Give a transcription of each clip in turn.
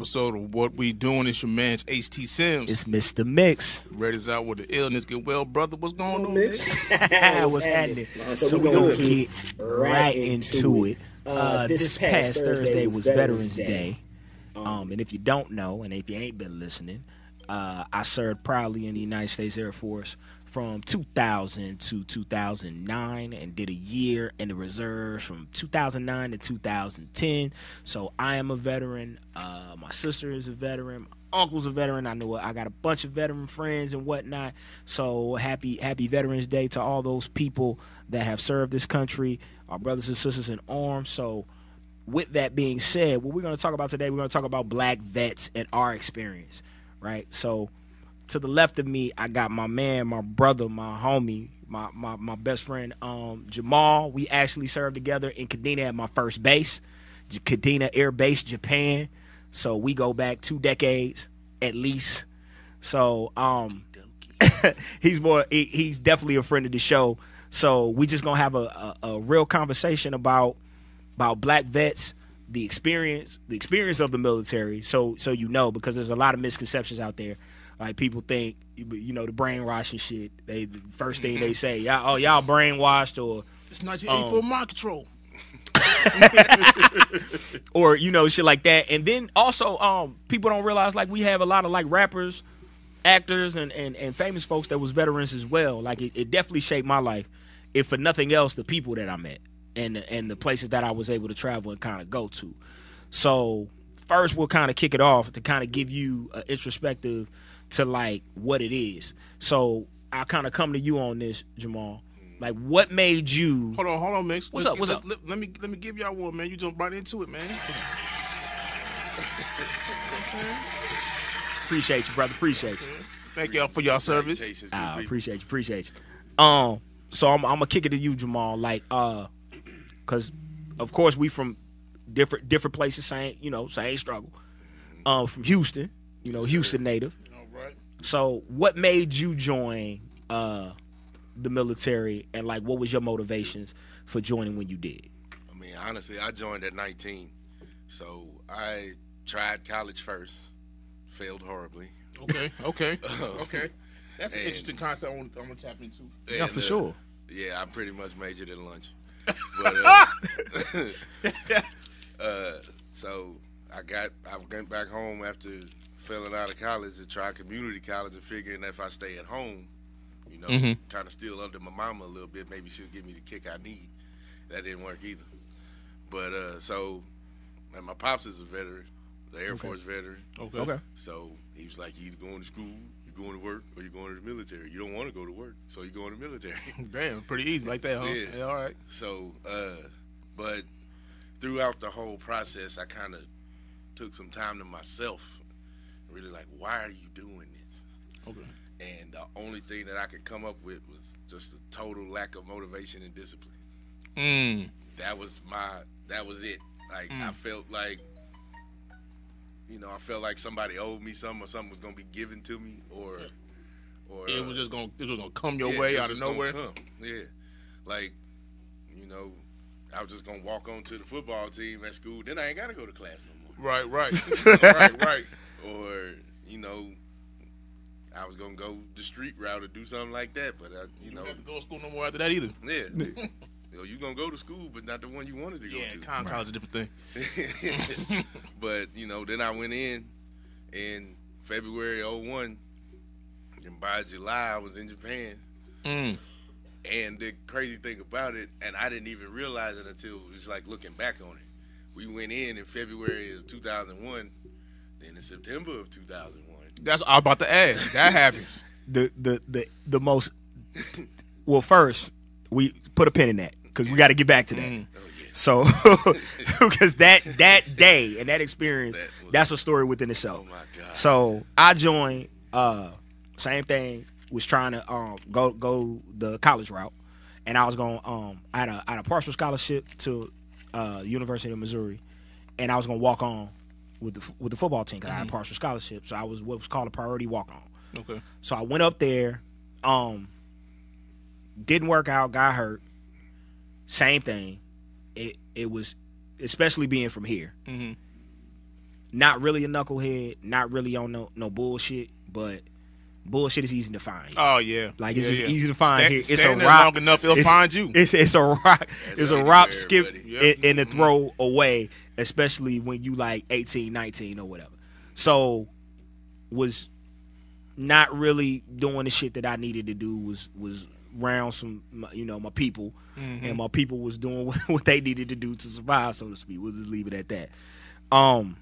Welcome to another episode of What We Doing. It's your man's HT Sims. It's Mr. Mix. Ready's out with the illness. Get well, brother. What's going on, Mix? What's happening? Uh, So, we're going to get right into it. Uh, this past Thursday was Veterans Day. Um, and if you don't know, and if you ain't been listening, uh, I served proudly in the United States Air Force from 2000 to 2009 and did a year in the reserves from 2009 to 2010. So I am a veteran. Uh, my sister is a veteran. My uncle's a veteran. I know I got a bunch of veteran friends and whatnot. So happy happy Veterans Day to all those people that have served this country, our brothers and sisters in arms. So with that being said, what we're going to talk about today, we're going to talk about black vets and our experience, right? So to the left of me, I got my man, my brother, my homie, my my, my best friend, um, Jamal. We actually served together in Kadena at my first base, Kadena Air Base, Japan. So we go back two decades at least. So um, he's more he, he's definitely a friend of the show. So we just gonna have a, a, a real conversation about about black vets, the experience, the experience of the military. So so you know because there's a lot of misconceptions out there. Like people think you know the brainwashing shit. They the first thing they say, y'all oh y'all brainwashed or It's 1984 Um, mind control. or you know shit like that. And then also um people don't realize like we have a lot of like rappers, actors and and, and famous folks that was veterans as well. Like it, it definitely shaped my life. If for nothing else, the people that I met and the, and the places that I was able to travel and kind of go to. So first we'll kind of kick it off to kind of give you an introspective to like what it is. So I'll kind of come to you on this, Jamal. Like what made you Hold on, hold on, Mix. What's Let's- up, what's let's- up? Let, let me let me give y'all one, man. You jump right into it, man. appreciate you, brother. Appreciate you. Thank y'all for y'all service. I good appreciate you, appreciate you. Um, so I'm, I'm gonna kick it to you, Jamal. Like, uh, cause of course we from different different places, same you know same struggle. Um, from Houston, you know Houston native. All right. So what made you join uh the military, and like what was your motivations for joining when you did? I mean, honestly, I joined at 19, so I tried college first, failed horribly. Okay. Okay. okay. That's an And- interesting concept. I want, I'm gonna tap into. Yeah, And, for uh, sure. Yeah, I pretty much majored in lunch. But uh, uh, so I got I went back home after failing out of college to try community college and figuring if I stay at home, you know, kind of still under my mama a little bit, maybe she'll give me the kick I need. That didn't work either. But uh, so, and my pops is a veteran, the Air Force veteran. Okay. Okay. So he was like, you either going to school, you're going to work, or you're going to the military. You don't want to go to work, so you're going to the military. Damn, pretty easy like that, huh? Yeah. yeah all right. So, uh, but throughout the whole process, I kind of took some time to myself, really like, why are you doing this? Okay. And the only thing that I could come up with was just a total lack of motivation and discipline. Mm. That was my, that was it. Like I felt like, you know, I felt like somebody owed me something, or something was gonna be given to me, or, or It was just gonna it was gonna come your yeah, way it out was of nowhere. Come. Yeah, like you know, I was just gonna walk on to the football team at school. Then I ain't gotta go to class no more. Right. Right. right. Right. Or you know, I was gonna go the street route or do something like that. But I, you You know, don't have to go to school no more after that either. yeah, you know, you gonna go to school, but not the one you wanted to go Yeah, to. con college is a different thing. but you know, then I went in in February 01, and by July I was in Japan. Mm. And the crazy thing about it, and I didn't even realize it until it was like looking back on it. We went in in February of 2001, then in September of 2001. That's I was about to ask. That happens. the the the the most well first we put a pin in that because we got to get back to that Mm. Oh yeah, so because that that day and that experience That was- that's a story within itself oh my god. so i joined uh same thing was trying to um go go the college route and i was going um i had a, I had a partial scholarship to uh university of missouri and i was going to walk on with the with the football team because i had a partial scholarship so i was what was called a priority walk on Okay. so I went up there, um, didn't work out, got hurt. Same thing. It it was especially being from here. Mm-hmm. not really a knucklehead, not really on no no bullshit, but bullshit is easy to find. Oh yeah, Like it's Yeah, just yeah. easy to find Stand- here. It's a rock. long enough, it'll it's- find you. It's, it's a rock. It's a rock skip. Yep. and, and a throw away, especially when you like 18, 19 or whatever. So was not really doing the shit that I needed to do. Was was around some you know my people, and my people was doing what, what they needed to do to survive, so to speak. We'll just leave it at that. Um,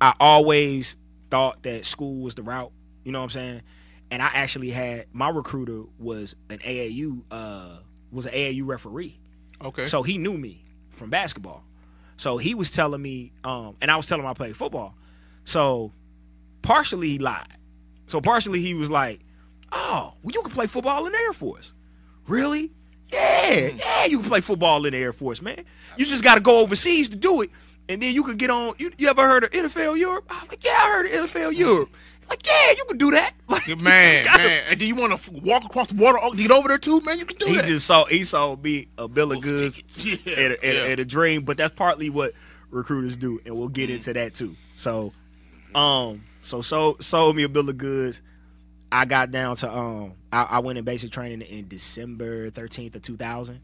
I always thought that school was the route. You know what I'm saying? And I actually had my recruiter was an AAU uh was an AAU referee. Okay. So he knew me from basketball. So he was telling me, um, and I was telling him I played football. So partially he lied. So partially he was like, "Oh, well, you can play football in the Air Force." Really? Yeah, yeah, you can play football in the Air Force, man. You just got to go overseas to do it, and then you could get on. You, you ever heard of NFL Europe? I was like, "Yeah, I heard of NFL Europe." Like, yeah, you could do that. Like, man, gotta- man, and do you want to walk across the water oh, to get over there too, man? You can do he that. He just saw he saw me a bill of goods Yeah, and, a, and, yeah. and a dream, but that's partly what recruiters do, and we'll get into that too. So, um, so so sold me a bill of goods. I got down to um, I, I went in basic training in December thirteenth of two thousand,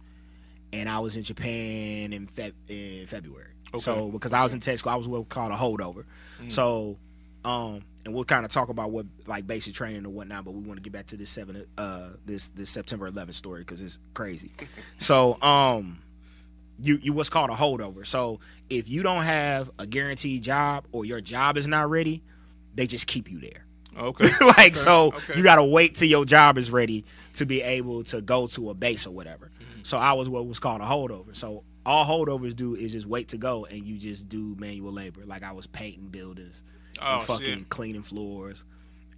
and I was in Japan in Feb in February. Okay. So because I was in tech school, I was what we call a holdover. So, um, and we'll kind of talk about what like basic training and whatnot, but we want to get back to this seven uh this this September 11th story because it's crazy. so, um, you you what's called a holdover. So if you don't have a guaranteed job or your job is not ready, they just keep you there. okay. like so okay. you gotta wait till your job is ready to be able to go to a base or whatever Mm-hmm. so i was what was called a holdover so all holdovers do is just wait to go and you just do manual labor like i was painting buildings Oh, and fucking shit. cleaning floors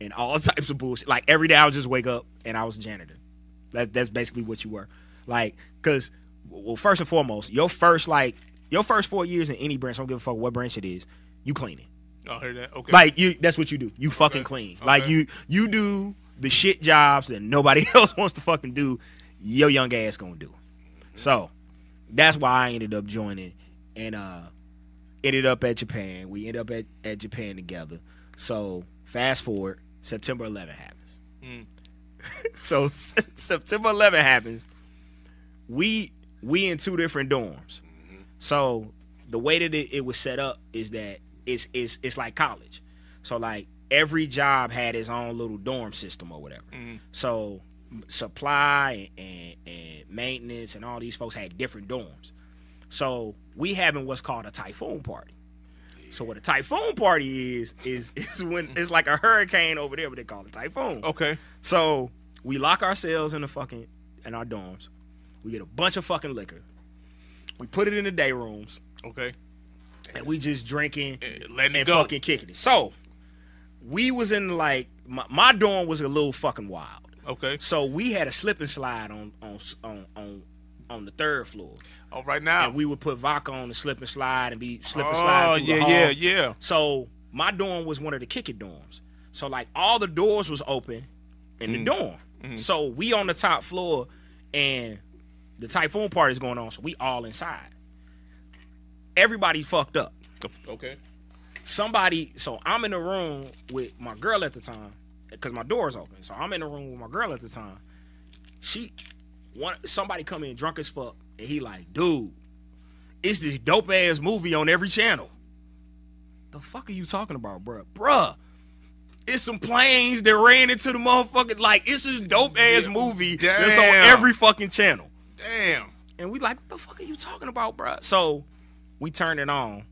and all types of bullshit like every day i would just wake up and i was a janitor that, that's basically what you were like because well first and foremost your first like your first four years in any branch I don't give a fuck what branch it is you cleaning I heard that. Okay. like you, that's what you do. You fucking Okay. clean. Like you, you do the shit jobs that nobody else wants to fucking do. Your young ass gonna do. So that's why I ended up joining, and uh, ended up at Japan. We ended up at, at Japan together. So fast forward, September 11 happens. Mm. so September 11 happens. We we in two different dorms. Mm-hmm. So the way that it, it was set up is that it's it's it's like college. So like every job had its own little dorm system or whatever. Mm-hmm. So supply and, and maintenance and all these folks had different dorms. So we having what's called a typhoon party. So what a typhoon party is is is when it's like a hurricane over there, but they call it typhoon. okay. So we lock ourselves in the fucking in our dorms. We get a bunch of fucking liquor. We put it in the day rooms, Okay. and we just drinking Eh, letting it and go. fucking kicking it. So we was in like my, my dorm was a little fucking wild. Okay. So we had a slip and slide on on on on on the third floor, Oh, right now. and we would put vodka on the slip and slide and be slip and oh slide. the yeah, yeah, yeah. So my dorm was one of the kick it dorms. So like all the doors was open in the mm. dorm. Mm-hmm. So we on the top floor and the typhoon party is going on. So we all inside. Everybody fucked up. Okay. Somebody. So I'm in the room with my girl at the time because my door door's open. So I'm in the room with my girl at the time. She, one somebody come in drunk as fuck and he like, dude, it's this dope ass movie on every channel. The fuck are you talking about, bruh? Bruh. It's some planes that ran into the motherfucking like it's this dope ass movie that's on every fucking channel. Damn. And we like, what the fuck are you talking about, bruh? So we turn it on,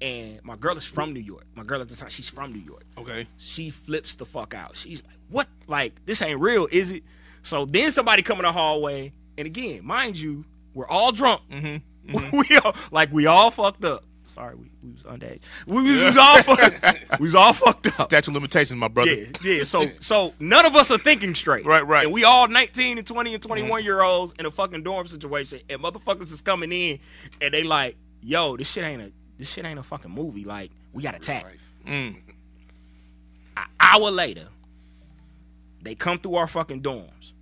and my girl is from New York. My girl at the time, she's from New York. Okay. She flips the fuck out. She's like, what? Like, this ain't real, is it? So then somebody come in the hallway, and again, mind you, we're all drunk. Mm-hmm. mm-hmm. we all like we all fucked up. Sorry, we, we was underage. We, we was all fucked. we was all fucked up. Statute of limitations, my brother. Yeah, yeah. So so none of us are thinking straight. Right, right. And we all 19 and 20 and 21 mm-hmm. year olds in a fucking dorm situation, and motherfuckers is coming in and they like, yo, this shit ain't a this shit ain't a fucking movie. Like, we got attacked. Life. Mm. An hour later, they come through our fucking dorms.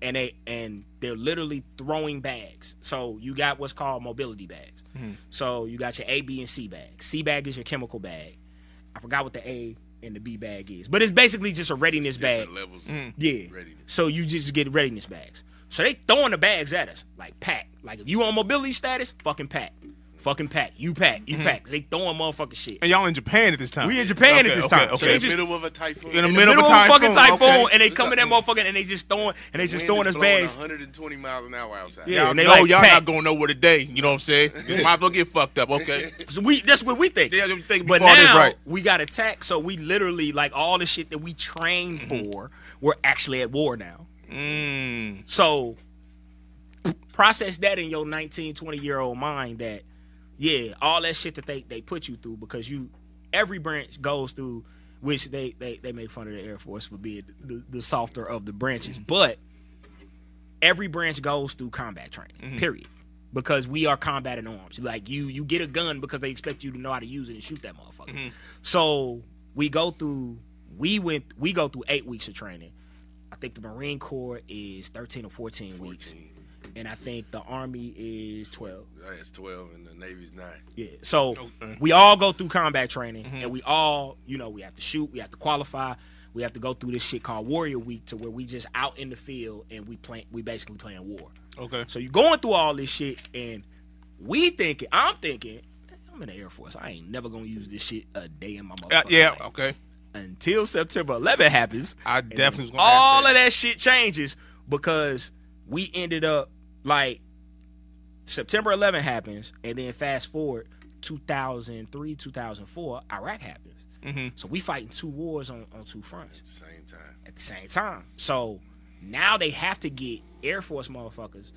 and they and they're literally throwing bags. So you got what's called mobility bags. Mm-hmm. So you got your A, B, and C bag. C bag is your chemical bag. I forgot what the A and the B bag is, but it's basically just a readiness bag. Different levels. Mm-hmm. Yeah. Readiness. So you just get readiness bags. So they throwing the bags at us like pack. Like if you on mobility status, fucking pack, fucking pack. You pack, you pack. They throwing motherfucking shit. And y'all in Japan at this time. We in Japan Okay, at this okay, time. So Okay. they In just the middle of a typhoon. In the in middle the of a middle of a fucking typhoon, typhoon, okay. and they It's come in a- that motherfucker and they just throwing and they just Wind throwing is us bags. 120 miles an hour outside. Yeah, Y'all and they know like y'all pack. not going nowhere today. You know what I'm saying? You might as well get fucked up. Okay. So we that's what we think. Yeah, you think but now right. we got attacked, so we literally like all the shit that we trained Mm-hmm. for, we're actually at war now. Mm. So process that in your 19, 20 year old mind that yeah, all that shit that they they put you through because you every branch goes through which they they, they make fun of the Air Force for being the, the softer of the branches, mm-hmm. but every branch goes through combat training. Mm-hmm. Period. Because we are combat in arms. Like you you get a gun because they expect you to know how to use it and shoot that motherfucker. Mm-hmm. So we go through we went we go through eight weeks of training. I think the Marine Corps is thirteen or fourteen, weeks. 14. And I think the Army is twelve. It's 12 and the Navy's 9. Yeah. So Okay. we all go through combat training and we all, you know, we have to shoot, we have to qualify, we have to go through this shit called Warrior Week to where we just out in the field and we play we basically playing war. Okay. So you're going through all this shit and we thinking, I'm thinking, I'm in the Air Force. I ain't never gonna use this shit a day in my Uh, motherfucking yeah. life. Okay. Until September 11 happens. I definitely was gonna ask all that. of that shit changes because we ended up like September 11 happens, and then fast forward 2003, 2004, Iraq happens. Mm-hmm. So we fighting two wars on, on two fronts Same time. at the same time. So now they have to get Air Force motherfuckers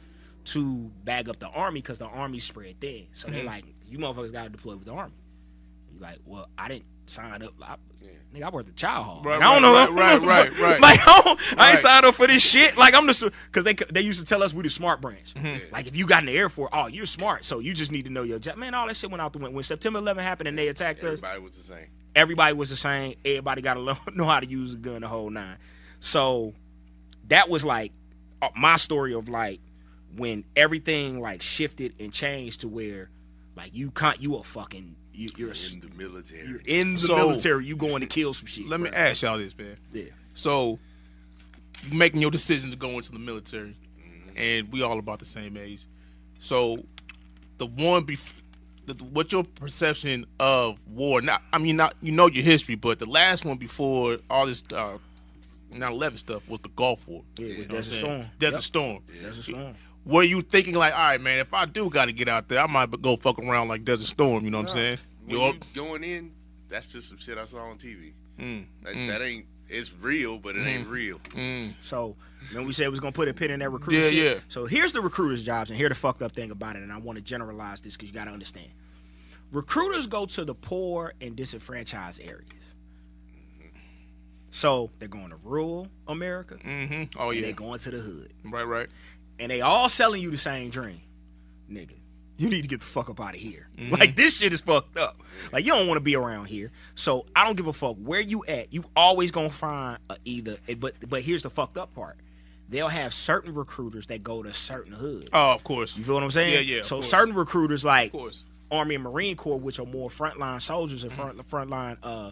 to bag up the army because the army's spread thin. So Mm-hmm. they like, you motherfuckers got to deploy with the army. You like, well, I didn't sign up. I, Nigga, I worked at Chow Hall. Right, Like, I don't know. right, right, right, right. like, I, don't, I ain't signed up for this shit. Like, I'm just because they they used to tell us we the smart branch. Mm-hmm. Like, if you got in the Air Force, oh, you're smart. So you just need to know your job. Man, all that shit went out the window. When September 11 happened and they attacked us, Everybody was the same. everybody was the same. Everybody got to know how to use a gun the whole nine. So that was like uh, my story of like when everything like shifted and changed to where like you can't you a fucking you, you're In the military. you're in the So- military. You going to kill some shit. Let me ask y'all this, man. Yeah. So, you making your decision to go into the military, and we all about the same age. So, the one bef- the, what's your perception of war? Not, I mean, not you know your history, but the last one before all this uh, 9/11 stuff was the Gulf War. Yeah, it was You know what I'm Desert? Storm. Desert Yep. Storm. Desert Storm. Were you thinking like, all right, man, if I do got to get out there, I might go fuck around like Desert Storm? You know what I'm saying? When You you going in, that's just some shit I saw on TV. Mm, That, that ain't. It's real, but it ain't real. So then we said we was gonna put a pin in that recruiter. Yeah, shit. yeah. So here's the recruiters' jobs, and here the fucked up thing about it, and I want to generalize this because you got to understand. Recruiters go to the poor and disenfranchised areas. So they're going to rural America, hmm Oh and yeah, they're going to the hood, right, right. And they all selling you the same dream, nigga. You need to get the fuck up out of here. Mm-hmm. Like this shit is fucked up. Like you don't want to be around here. So I don't give a fuck where you at. You always gonna find a either. But but here's the fucked up part. They'll have certain recruiters that go to certain hoods. Oh, of course. You feel what I'm saying? Yeah, yeah, So certain recruiters like. Army and Marine Corps, which are more frontline soldiers and Mm-hmm. front frontline uh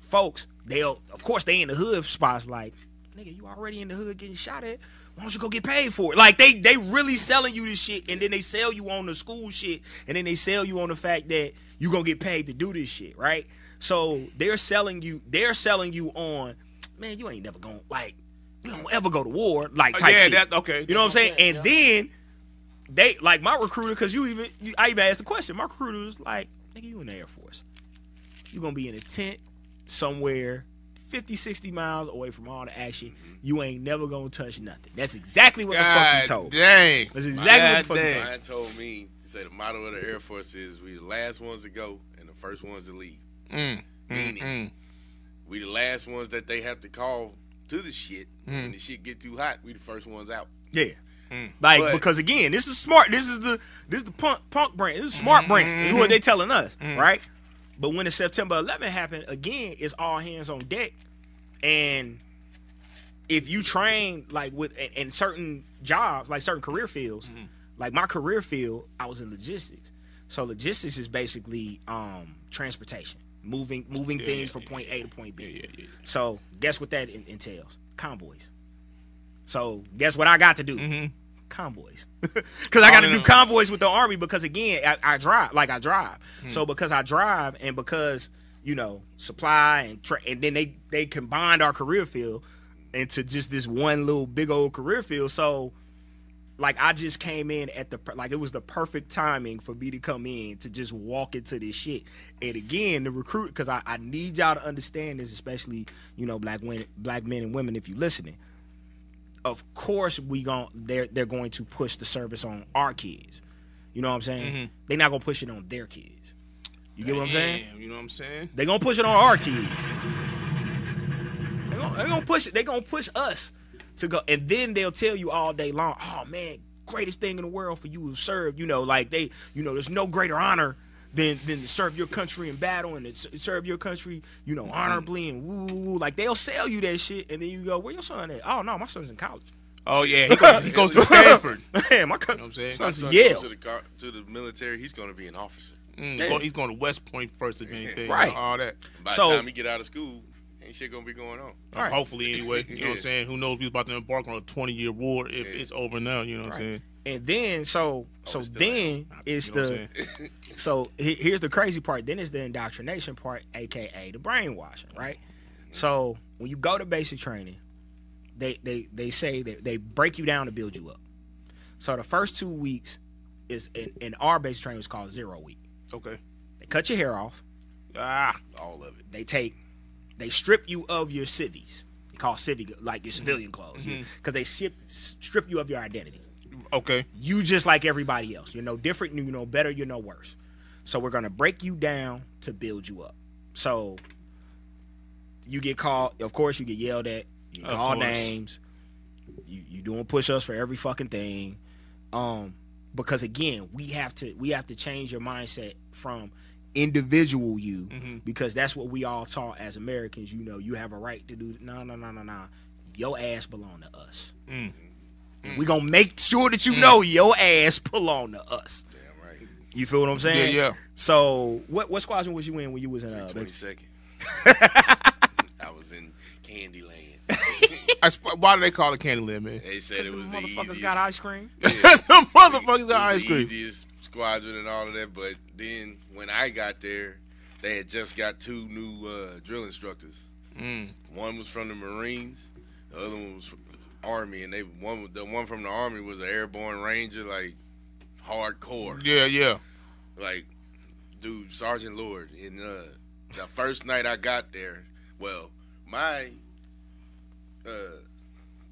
folks, they'll of course they in the hood spots like, nigga, you already in the hood getting shot at. Why don't you go get paid for it? Like they they really selling you this shit, and then they sell you on the school shit, and then they sell you on the fact that you gonna get paid to do this shit, right? So they're selling you, they're selling you on, man, you ain't never gonna like, you don't ever go to war, like type Uh, yeah, shit. that okay. You know what I'm saying? And then they like my recruiter because you even you, I even asked the question. My recruiter was like, "Nigga, you in the Air Force? You gonna be in a tent somewhere 50, 60 miles away from all the action. You ain't never gonna touch nothing." That's exactly what the fuck God you told. dang. That's exactly what the fuck you dang. Told me to say the motto of the Air Force is we the last ones to go and the first ones to leave. Mm, Meaning mm. we the last ones that they have to call to the shit. Mm. When the shit get too hot, we the first ones out. Yeah. Like But- because again, this is smart. This is the this is the punk punk brand. This is smart brand. This is what they telling us, right? But when the September 11 happened, again, it's all hands on deck, and if you train like with in, in certain jobs, like certain career fields, like my career field, I was in logistics. So logistics is basically um transportation, moving moving things from point A to point B. So guess what that en- entails? Convoys. So guess what I got to do? Convoys, because I got to do convoys with the army. Because again, I, I drive, like I drive. So because I drive, and because you know supply and tra- and then they they combined our career field into just this one little big old career field. So like I just came in at the like it was the perfect timing for me to come in to just walk into this shit. And again, the recruit because I, I need y'all to understand this, especially you know black women, black men and women, if you listening. Of course, we gon' they're they're going to push the service on our kids. You know what I'm saying? Mm-hmm. They're not gonna push it on their kids. You get what I'm saying? You know what I'm saying? They're gonna push it on our kids. They gonna, they gonna push it. They're gonna push us to go, and then they'll tell you all day long, "Oh man, greatest thing in the world for you to serve." You know, like they, you know, there's no greater honor than than to serve your country in battle and to serve your country, you know, honorably and woo woo. woo. Like they'll sell you that shit, and then you go, "Where your son at?" Oh no, my son's in college. Oh yeah, he goes, he goes to Stanford. Man, my, co- know what I'm saying? son's My son Yale. goes to the, to the military. He's going to be an officer. Mm, Yeah. he's going to West Point first, if anything. Right. All that. By So- the time he get out of school, ain't shit going to be going on. Right. Hopefully, anyway. You know what I'm saying? Who knows? We're about to embark on a 20 year war if Yeah. it's over now. You know what I'm saying? And then so so it's then it's You know what the so he- here's the crazy part. Then it's the indoctrination part, aka the brainwashing, right? So when you go to basic training, they they they say that they break you down to build you up. So the first two weeks is in, in our basic training is called zero week. Okay. They cut your hair off. Ah. All of it. They take they strip you of your civies. They call civic like your civilian clothes because they strip strip you of your identity. Okay. you just like everybody else. You're no different, you're no better, you're no worse. So we're gonna break you down to build you up. So you get called, of course, you get yelled at, you get Of names, you you doing push ups for every fucking thing. Um, because again, we have to we have to change your mindset from individual you Mm-hmm. because that's what we all taught as Americans. You know, you have a right to do no no no no no. Your ass belong to us. Mm. And we gonna make sure that you know your ass pull on to us. Damn right. You feel what I'm saying? Yeah, yeah. So what what squadron was you in when you was in uh, Twenty basic- second. I was in Candyland. I sp- why do they call it Candyland, man? They said it was the motherfuckers easiest. got ice cream. That's the motherfuckers got it was ice the cream. easiest squadron and all of that. But then when I got there, they had just got two new uh, drill instructors. Mm. One was from the Marines, the other one was from the Army, and they one the one from the Army was an airborne ranger, like hardcore, Yeah, yeah. like dude Sergeant Lord. And uh, the first night I got there, well, my uh,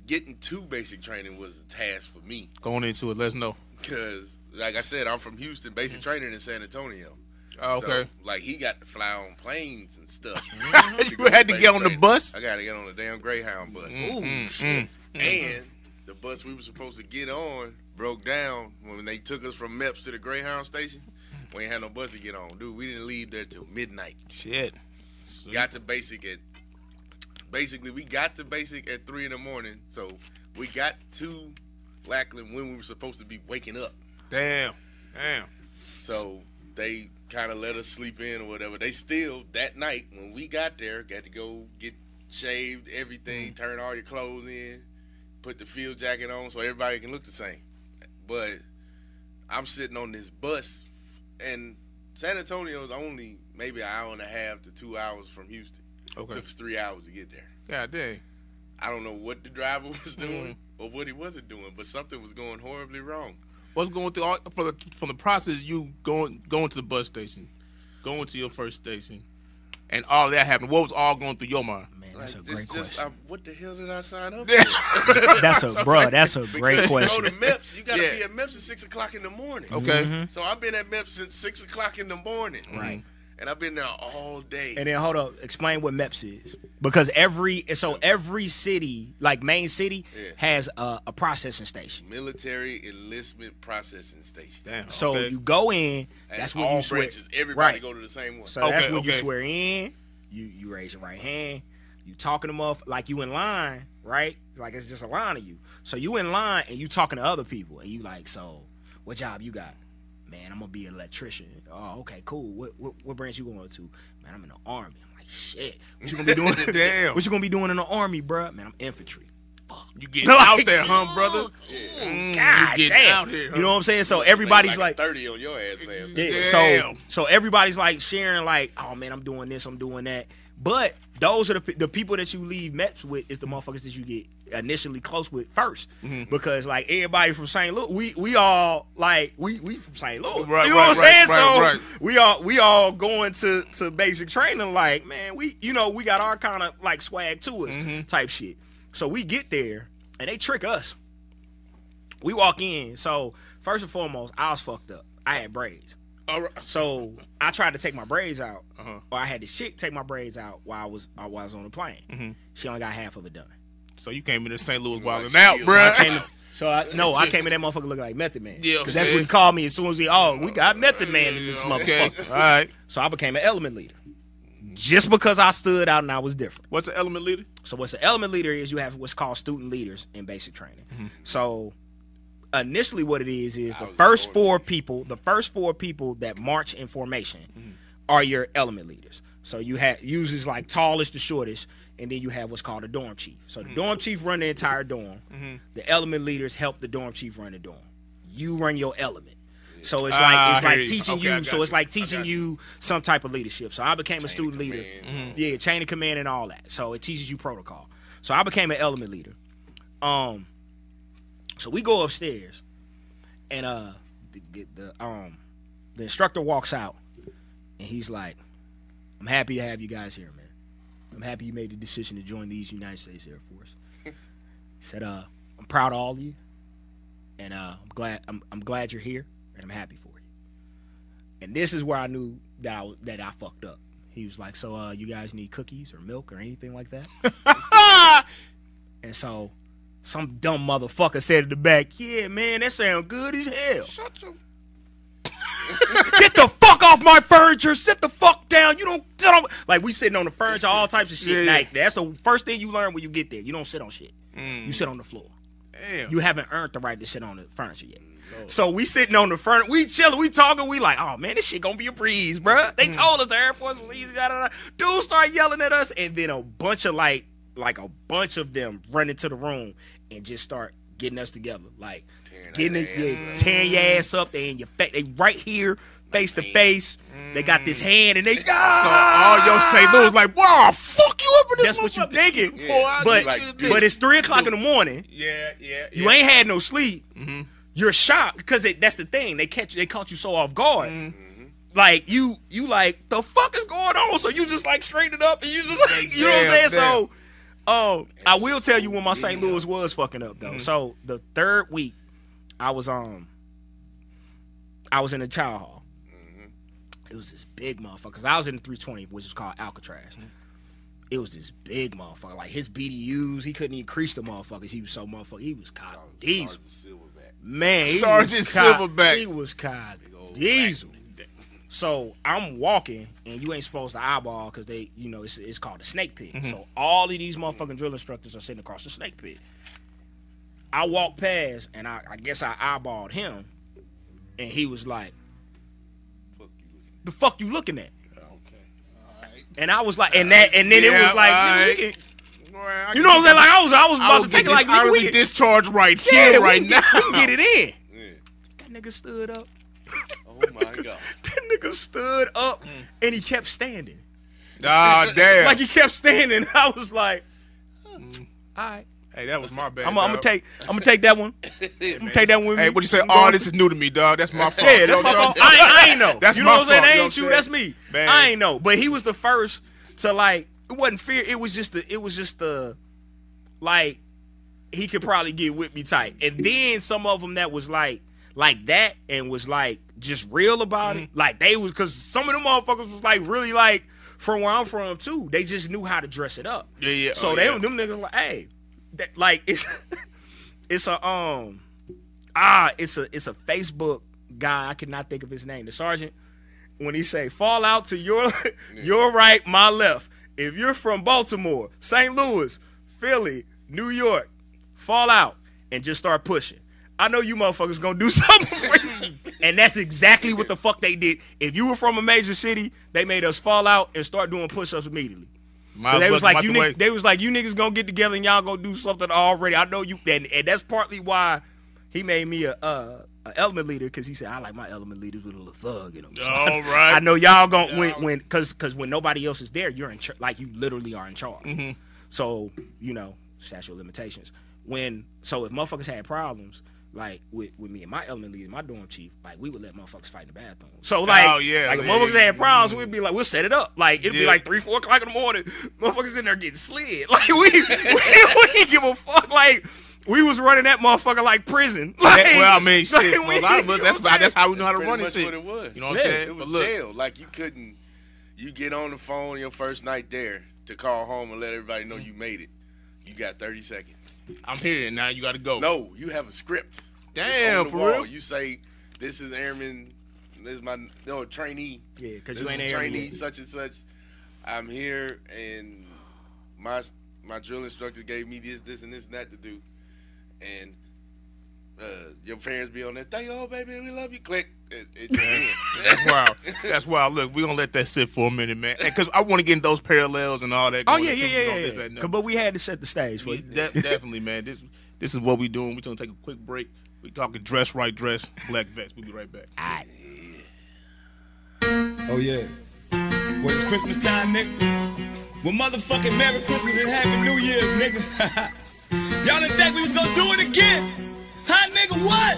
getting to basic training was a task for me. Going into it, let's know. Because, like I said, I'm from Houston, basic training in San Antonio. Oh, So, okay. like, he got to fly on planes and stuff. you had to get on the bus. I got to get on the damn Greyhound bus. Ooh, shit. And the bus we were supposed to get on broke down when they took us from MEPS to the Greyhound station. We ain't had no bus to get on. Dude, we didn't leave there till midnight. Shit. Got to basic at basically we got to basic at three in the morning. So we got to Lackland when we were supposed to be waking up. Damn. Damn. So they kind of let us sleep in or whatever. They still that night when we got there got to go get shaved, everything, mm. turn all your clothes in, put the field jacket on so everybody can look the same. But I'm sitting on this bus, and San Antonio is only maybe an hour and a half to two hours from Houston. Okay. Took us three hours to get there. God dang. I don't know what the driver was doing mm-hmm. or what he wasn't doing, but something was going horribly wrong. What's going through all, for the from the process you going going to the bus station, going to your first station, and all that happened? What was all going through your mind? Man, that's a great this just, question. I, what the hell did I sign up for? That's a bro. That's a great question. You go to MEPS, you got to Yeah. be at MEPS at six o'clock in the morning. Okay. Mm-hmm. So I've been at MEPS since six o'clock in the morning. Right. Mm-hmm. And I've been there all day. And then hold up, explain what MEPS is. Because every so every city, like main city, Yeah. has a, a processing station. Military enlistment processing station. Damn. So okay. you go in, And that's all when you swear. branches. Everybody Right. go to the same one. So that's Okay, you swear in. You you raise your right hand. You talking to them off like you in line. right? Like it's just a line of you. So you in line and you talking to other people and you like, so what job you got? Man, I'm gonna be an electrician. Oh, okay, cool. What what, what branch you going to? Man, I'm in the army. I'm like, shit. What you gonna be doing? Damn. What you gonna be doing in the army, bruh? Man, I'm infantry. You get out there, huh, brother? Mm, God you get damn. out here. Huh? You know what I'm saying? So everybody's like, like, thirty on your ass, man. yeah, Damn. so so everybody's like sharing like, oh man, I'm doing this, I'm doing that. But those are the the people that you leave MEPS with is the motherfuckers that you get initially close with 1st Mm-hmm. because like everybody from St. Louis, we we all like we we from St. Louis, Right, you know right, what I'm right, saying? so right. we all we all going to to basic training like man, we you know we got our kind of like swag to us Mm-hmm. type shit. So we get there and they trick us. We walk in. So first and foremost, I was fucked up. I had braids. All right. So I tried to take my braids out, Uh-huh. or I had this chick take my braids out while I was uh, while I was on the plane. Mm-hmm. She only got half of it done. So you came into St. Louis Like wilding out, she is- bruh. I came in, so I no, I came in that motherfucker looking like Method Man. Yeah, because that's what he called me as soon as he. Oh, we got Method Man in this okay. motherfucker. All right. So I became an element leader, just because I stood out and I was different. What's an element leader? So what's an element leader is you have what's called student leaders in basic training. So initially what it is is the first four people, the first four people that march in formation are your element leaders. So you have uses like tallest to shortest, and then you have what's called a dorm chief. So the dorm chief run the entire dorm. The element leaders help the dorm chief run the dorm. You run your element. So it's Ah, like it's like hear you. teaching Okay, you. So it's like teaching got you some type of leadership. So I became a student leader. command. Mm-hmm. Yeah, chain of command and all that. So it teaches you protocol. So I became an element leader. Um, so we go upstairs, and uh, the, the, um, the instructor walks out, and he's like, "I'm happy to have you guys here, man. I'm happy you made the decision to join these United States Air Force." He said, "Uh, I'm proud of all of you, and uh, I'm glad I'm, I'm glad you're here, and I'm happy for you." And this is where I knew that I was, that I fucked up. He was like, "So, uh, you guys need cookies or milk or anything like that?" and so, some dumb motherfucker said in the back, "Yeah, man, that sound good as hell." Shut your. Get the fuck off my furniture. Sit the fuck down. You don't like we sitting on the furniture, all types of shit. Yeah, yeah. Like that's the first thing you learn when you get there. You don't sit on shit. Mm. You sit on the floor. Damn. You haven't earned the right to sit on the furniture yet. So we sitting on the furniture, we chilling, we talking, we like, oh man, this shit gonna be a breeze, bruh. They mm. told us the Air Force was easy, da, da, da. Dudes start yelling at us, and then a bunch of like, like a bunch of them run into the room and just start getting us together, like Tearing getting it, yeah, up. tearing your ass up. They in your face, they right here, face to face. They got this hand, and they ah! So all your St. Louis like, wow, fuck you up in this That's what you motherfucker." thinking, Boy, but this but it's three o'clock in the morning. yeah, yeah. You yeah. ain't had no sleep. Mm-hmm. You're shocked because that's the thing. They catch they caught you so off guard. Mm-hmm. Like you you like the fuck is going on? So you just like straighten it up and you just like you know what I'm saying? So um I will tell you when my St. Louis was fucking up Mm-hmm. though. So the third week I was um I was in the chow hall. It was this big motherfucker. Cause I was in the 320, which is called Alcatraz. It was this big motherfucker. Like his BDUs, he couldn't even crease the motherfuckers. He was so motherfucker. He was cog diesel. Man, Sergeant was Silverback. He was old diesel. So I'm walking, and you ain't supposed to eyeball because they, you know, it's, it's called a snake pit. Mm-hmm. So all of these motherfucking drill instructors are sitting across the snake pit. I walked past, and I, I guess I eyeballed him, and he was like, Fuck you looking. "The fuck you looking at?" Okay. All right. And I was like, and that, and then it was like, Well, you know what I'm saying? Like I was, I was I about will to take it, like nigga, we discharge right yeah, here, right can now. get, we can get it in. Yeah. That nigga stood up. Oh my god. Nigga stood up, and he kept standing. Ah, damn. like he kept standing. I was like, all right, hey, that was my bad. I'm, gonna take, I'm gonna take that one. I'm gonna take that one with. Hey, what you say? Oh, this is new to me, dog. That's my fault. Yeah, that's know my fault. I, ain't- I ain't know. That's you my know what I'm saying? fault, That ain't you. That's me. Man. I ain't know. But he was the first to like. It wasn't fear. It was just the. It was just the. Like, he could probably get with me tight, and then some of them that was like, like that, and was like just real about it. Like they was because some of them motherfuckers was like really like from where I'm from too. They just knew how to dress it up. Yeah, yeah. So Oh, they yeah. them niggas like, hey, that, like it's it's a um ah it's a it's a Facebook guy. I cannot think of his name. The sergeant when he say fall out to your your right, my left. If you're from Baltimore, St. Louis, Philly, New York, fall out, and just start pushing. I know you motherfuckers gonna do something for you. And that's exactly what the fuck they did. If you were from a major city, they made us fall out and start doing push-ups immediately. They was like you. Niggas, they was like you niggas gonna get together and y'all gonna do something already. I know you, and, and that's partly why he made me a, uh, element leader because he said I like my element leaders with a little thug in them. So All right. I know y'all gonna when when because because when nobody else is there, you're in char- like you literally are in charge. Mm-hmm. So you know statute of limitations. When so if motherfuckers had problems, like with, with me and my element leader, my dorm chief, like we would let motherfuckers fight in the bathroom. So oh, like, oh, yeah, like if yeah, motherfuckers yeah. had problems, we'd be like, we'll set it up. Like it'd be like three, four o'clock in the morning, motherfuckers in there getting slid. Like we, we, we didn't give a fuck. Like we was running that motherfucker like prison. Like, well, I mean, shit. like, we- a lot of us, you that's know that's how we know how to run much this shit. what it was. You know what Yeah. I'm saying? It was but look, jail. Like you couldn't. You get on the phone your first night there to call home and let everybody know mm-hmm. you made it. You got 30 seconds. I'm here and now. You got to go. No, you have a script. Damn, for wall. real? You say, "This is Airman. This is my no trainee. Yeah, 'cause This you ain't is airman trainee yet. such and such. I'm here, and my my drill instructor gave me this, this, and this, and that to do, and." Uh, your parents be on there. Thank you, oh baby, we love you. Click. It, it's in. That's wild. That's wild. Look, we're gonna let that sit for a minute, man, because I want to get in those parallels and all that. Oh going yeah, yeah, yeah, this, yeah. that, yeah. that. But we had to set the stage for We you. de- definitely, man. This this is what we doing. We're gonna take a quick break. We talking dress right, dress black vest. We'll be right back. Oh yeah. Well, it's Christmas time, nigga. Well, motherfucking Merry Christmas and Happy New Year's, nigga. Y'all didn't think we was gonna do it again? Huh, nigga, what?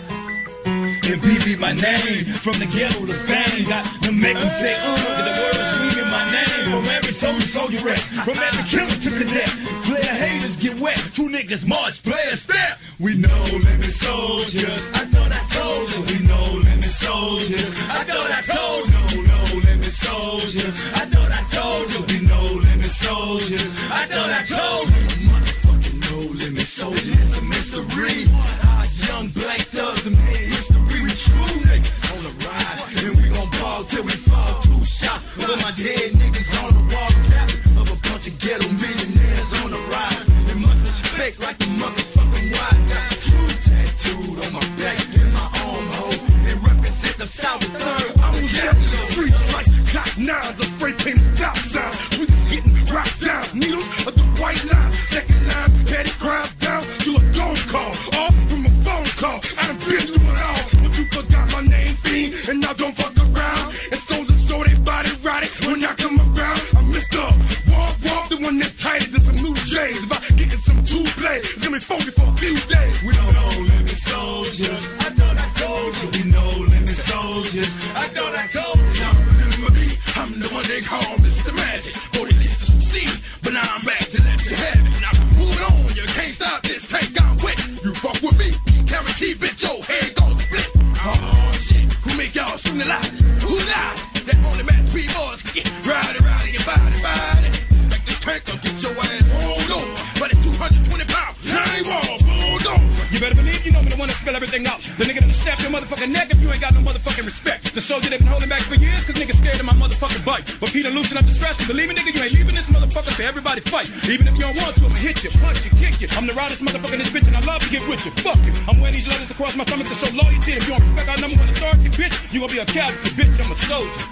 MVP my name, from the ghetto to fame. Got to make them say, uh, get the word screaming my name. From every soldier, soldier rap. From every killer to cadet. Player haters get wet. Two niggas march, player step. We No Limit soldiers. I thought I told you. We No Limit soldiers. I thought I told you. No, no limit soldiers. I thought I told you. We No Limit soldiers. I thought I told you. Motherfucking no limit soldiers. It's a mystery. Young black thugs and made history. We true niggas on the rise. And we gon' ball till we fall. Two shots for my dead niggas on the wall. Cap of a bunch of ghetto millionaires on the rise. They must respect like the motherfucking wild. Got the true tattooed on my back and my arm hole. And represent the South Third. I'm down the street like clock nines, the spray painted stop casualty, bitch. I'm a soldier.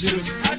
Soldiers.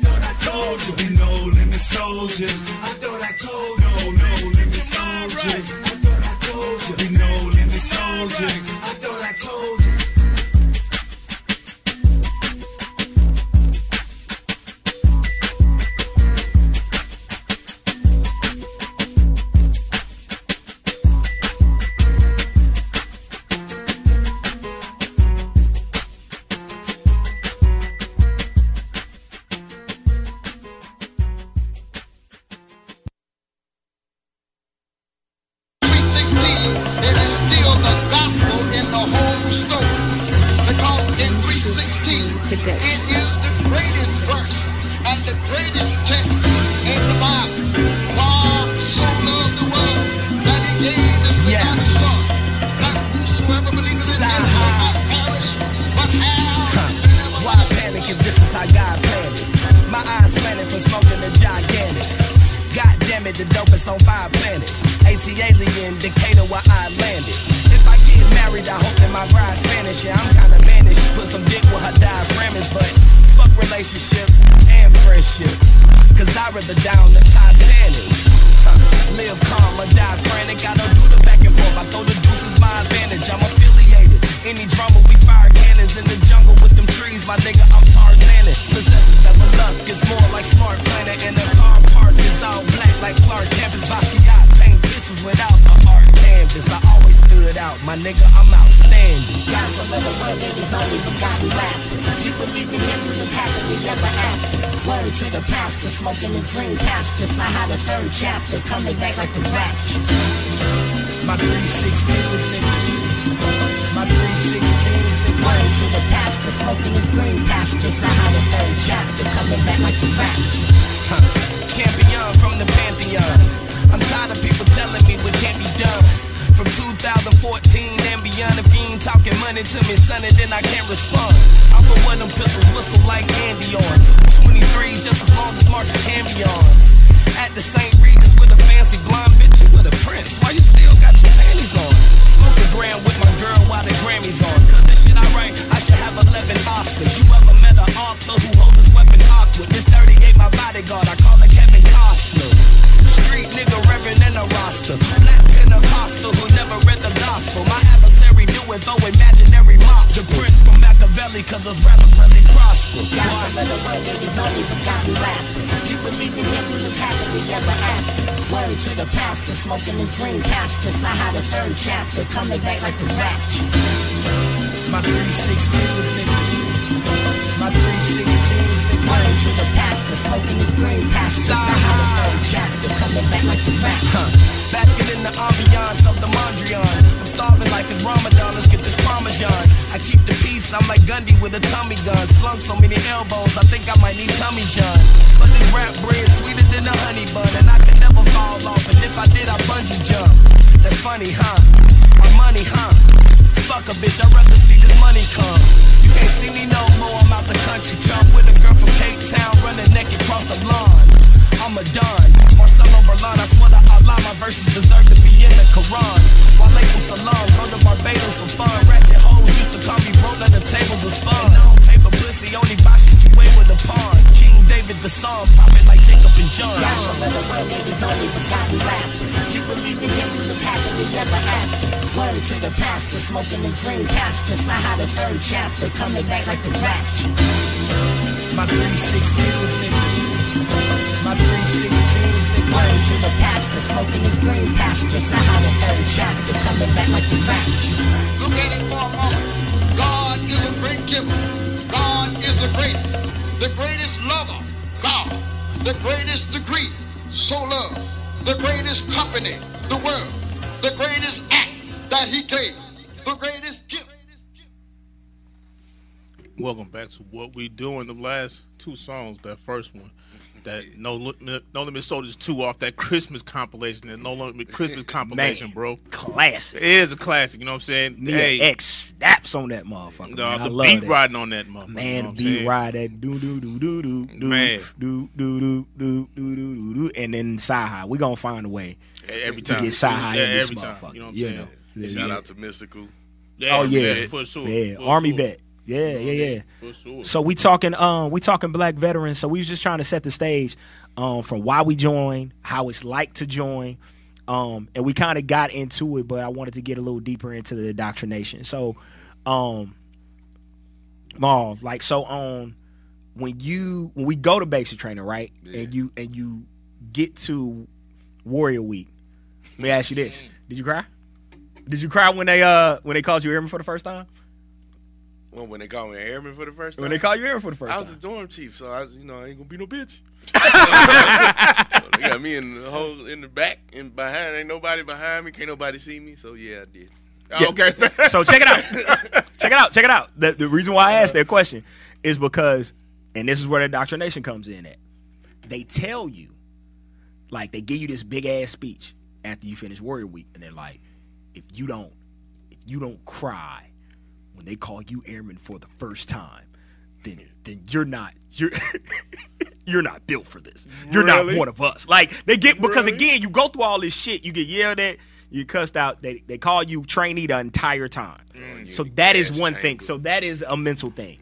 Welcome back to what we doing. The last two songs, that first one, that no limit, no limit soldiers two off that Christmas compilation, that no limit Christmas compilation, Man, bro. Classic. It is a classic. You know what I'm saying? Me hey, X snaps on that motherfucker. the, man. I the love beat that. riding on that motherfucker. you know Man, what I'm beat saying? ride that do do do do do do Man. do do do do do do do do and then side high. We gonna find a way every to time. get side high Yeah, in this every time, motherfucker. you know what I'm You saying? know. Shout Yeah. out to Mystikal. Yeah, Oh yeah, for sure. Yeah, for Army sure. vet. Yeah, yeah, yeah. For sure. So we talking um we talking black veterans. So we was just trying to set the stage um from why we joined, how it's like to join. Um and we kind of got into it, but I wanted to get a little deeper into the indoctrination. So um Maul, like so on when you when we go to basic training, right? And you and you get to Warrior Week. Let me ask you this. Did you cry? Did you cry when they uh when they called you airman for the first time? Well, when they called me an airman for the first time. When they called you airman for the first time, I time? was a dorm chief, so I, was, you know, I ain't gonna be no bitch. So they got me in the whole in the back and behind. Ain't nobody behind me. Can't nobody see me. So yeah, I did. Oh, okay. so check it out. check it out. Check it out. The, the reason why I asked that uh-huh. question is because, and this is where the indoctrination comes in at. They tell you, like they give you this big ass speech after you finish Warrior Week, and they're like, if you don't, if you don't cry when they call you airman for the first time, then then you're not you're you're not built for this. You're not one of us. Like they get because Really? again, you go through all this shit, you get yelled at, you cussed out. They they call you trainee the entire time. so that is gas one thing. So that is a mental thing.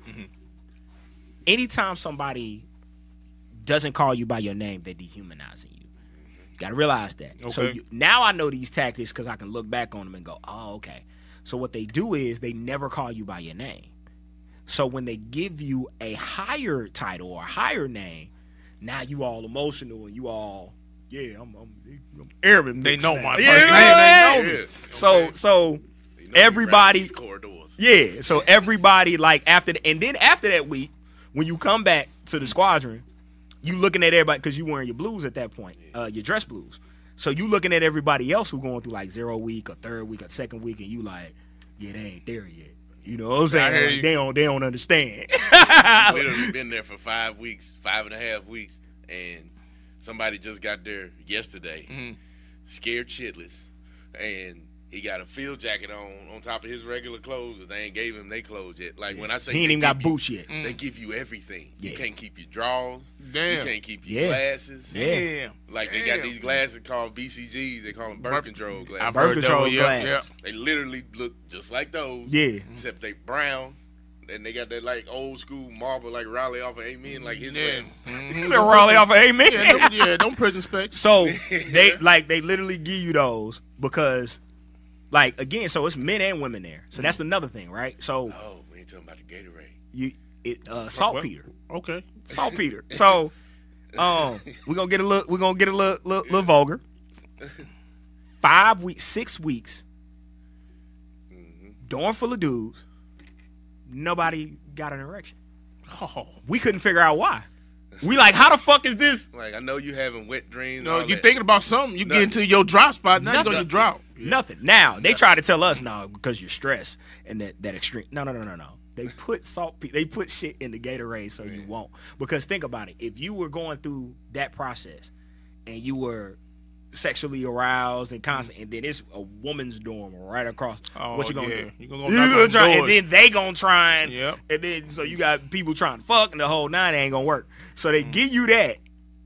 Anytime somebody doesn't call you by your name, they're dehumanizing you. You gotta realize that. So Okay. you, now I know these tactics because I can look back on them and go, oh, okay. So what they do is they never call you by your name. So when they give you a higher title or a higher name, now you all emotional and you all, yeah, I'm, I'm, I'm airman. They know my yeah, yeah, name. They know Yeah. So Okay. so You everybody- corridors. yeah, so everybody like after the, and then after that week, when you come back to the squadron, you looking at everybody because you wearing your blues at that point, uh, your dress blues. So you looking at everybody else who going through like zero week or third week or second week, and you like, yeah, they ain't there yet. You know what I'm saying? Like, they don't they don't understand. literally been there for five weeks, five and a half weeks, and somebody just got there yesterday, Mm-hmm. scared shitless, and he got a field jacket on on top of his regular clothes. 'cause They ain't gave him their clothes yet. Like when I say he ain't even got you- boots yet. They give you everything. You can't keep your drawers. Damn. You can't keep your Yeah. glasses. Yeah. Damn. Like they got these glasses called BCGs. They call them birth Birth- control glasses. Birth heard that control one, yeah, glasses. They literally look just like those. Yeah. Except they brown. And they got that like old school marble like Rolly off of Amen, like his Yeah. glasses. Mhm. So Rolly off of Amen. Yeah, don't, yeah, don't prison specs. So they like they literally give you those because, like again, so it's men and women there. So that's another thing, right? So Oh, we ain't talking about the Gatorade. you it uh What? saltpeter, Okay. saltpeter. So um we're gonna get a little we're gonna get a little little, little vulgar. Five weeks, six weeks, dorm full of dudes. Nobody got an erection. Oh. We couldn't figure out why. We like, how the fuck is this? Like I know you having wet dreams. No, you that. thinking about something. You get into your drop spot. Now you go to your Nothing. drop. Nothing. Now they try to tell us no because you're stressed and that that extreme. No, no, no, no, no. They put salt. They put shit in the Gatorade so you won't. Because think about it. If you were going through that process and you were sexually aroused and constant, and then it's a woman's dorm right across. Oh, what you gonna yeah. do? You gonna go You gonna on try, and then they gonna try and, Yep. and then so you got people trying to fuck and the whole nine ain't gonna work. So Mm. they give you that,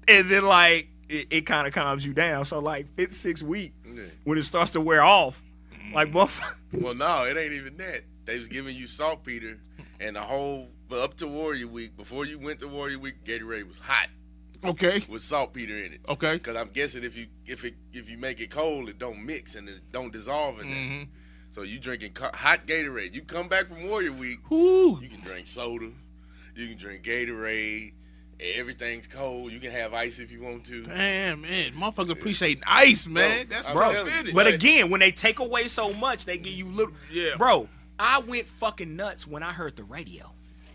and then like it, it kind of calms you down. So like fifth, sixth week Yeah. when it starts to wear off, like motherfucker. Well, no, it ain't even that. They was giving you saltpeter, and the whole but up to Warrior Week. Before you went to Warrior Week, Gatorade was hot Okay. with saltpeter in it. Okay. Because I'm guessing if you if it if you make it cold, it don't mix and it don't dissolve in there. Mm-hmm. So you drinking hot Gatorade. You come back from Warrior Week, Woo. you can drink soda, you can drink Gatorade. Everything's cold. You can have ice if you want to. Damn, man. Motherfuckers appreciating ice, man. Bro, That's bro. But again, when they take away so much, they give you little. Yeah. Bro, I went fucking nuts when I heard the radio.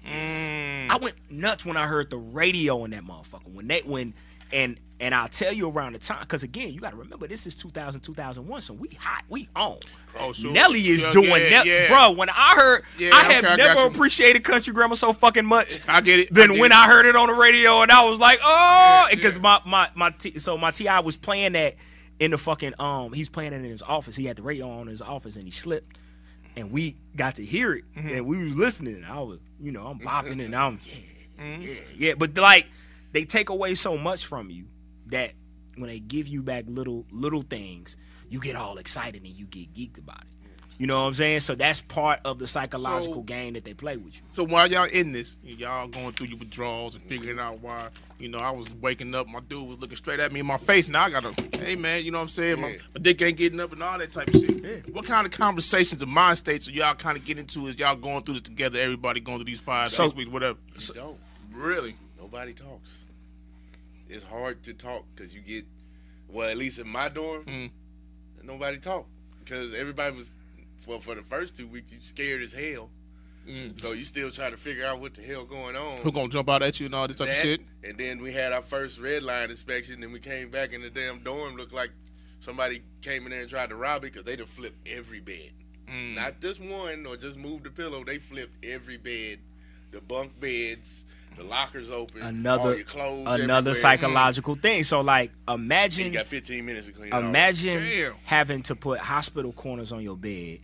Mm. I went nuts when I heard the radio in that motherfucker. When they when and And I'll tell you around the time, because again, you got to remember this is 2000, 2001, so we hot, we on. Oh, sure. Nelly is Yeah, doing yeah, that, yeah. bro. When I heard, Yeah, I have never appreciated country grammar so fucking much. I get it. Then when it. I heard it on the radio, and I was like, oh, because my my my T, so my TI was playing that in the fucking um, he's playing it in his office. He had the radio on in his office, and he slipped, and we got to hear it, Mm-hmm. and we was listening. I was, you know, I'm bopping, and I'm yeah, Mm-hmm. yeah, yeah. But like, they take away so much from you that when they give you back little little things, you get all excited and you get geeked about it. You know what I'm saying? So that's part of the psychological So- game that they play with you. So while y'all in this, y'all going through your withdrawals and figuring out why, you know, I was waking up, my dude was looking straight at me in my face. Now I gotta, hey man, you know what I'm saying? My, Yeah. my dick ain't getting up and all that type of shit. What kind of conversations and mind states are y'all kind of getting into as y'all going through this together? Everybody going through these five, So- six weeks, whatever. You don't. Really? Nobody talks. It's hard to talk because you get, well, at least in my dorm, Mm. nobody talked because everybody was, well, for the first two weeks, you scared as hell. So you still trying to figure out what the hell going on. Mm. Who gonna jump out at you and all this type of shit? and then we had our first red line inspection, and we came back in the damn dorm looked like somebody came in there and tried to rob it because they done flipped every bed, Mm. not just one or just moved the pillow. They flipped every bed, the bunk beds, the lockers open, all Another your clothes, another everywhere. psychological thing. So like, And imagine You got 15 minutes to clean. Imagine Damn. having to put hospital corners on your bed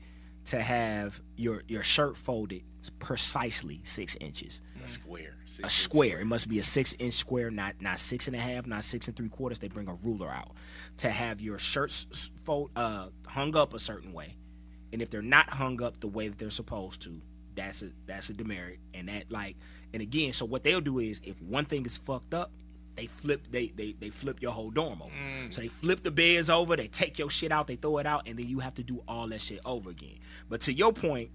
to have your your shirt folded precisely six inches. a square. Six A inch square. It must be a six inch square, not not six and a half, not six and three quarters. They bring a ruler out to have your shirts fold uh, hung up a certain way, and if they're not hung up the way that they're supposed to, that's a that's a demerit. And that like, and again, so what they'll do is if one thing is fucked up, they flip they they they flip your whole dorm over. So they flip the beds over, they take your shit out, they throw it out, and then you have to do all that shit over again. But to your point,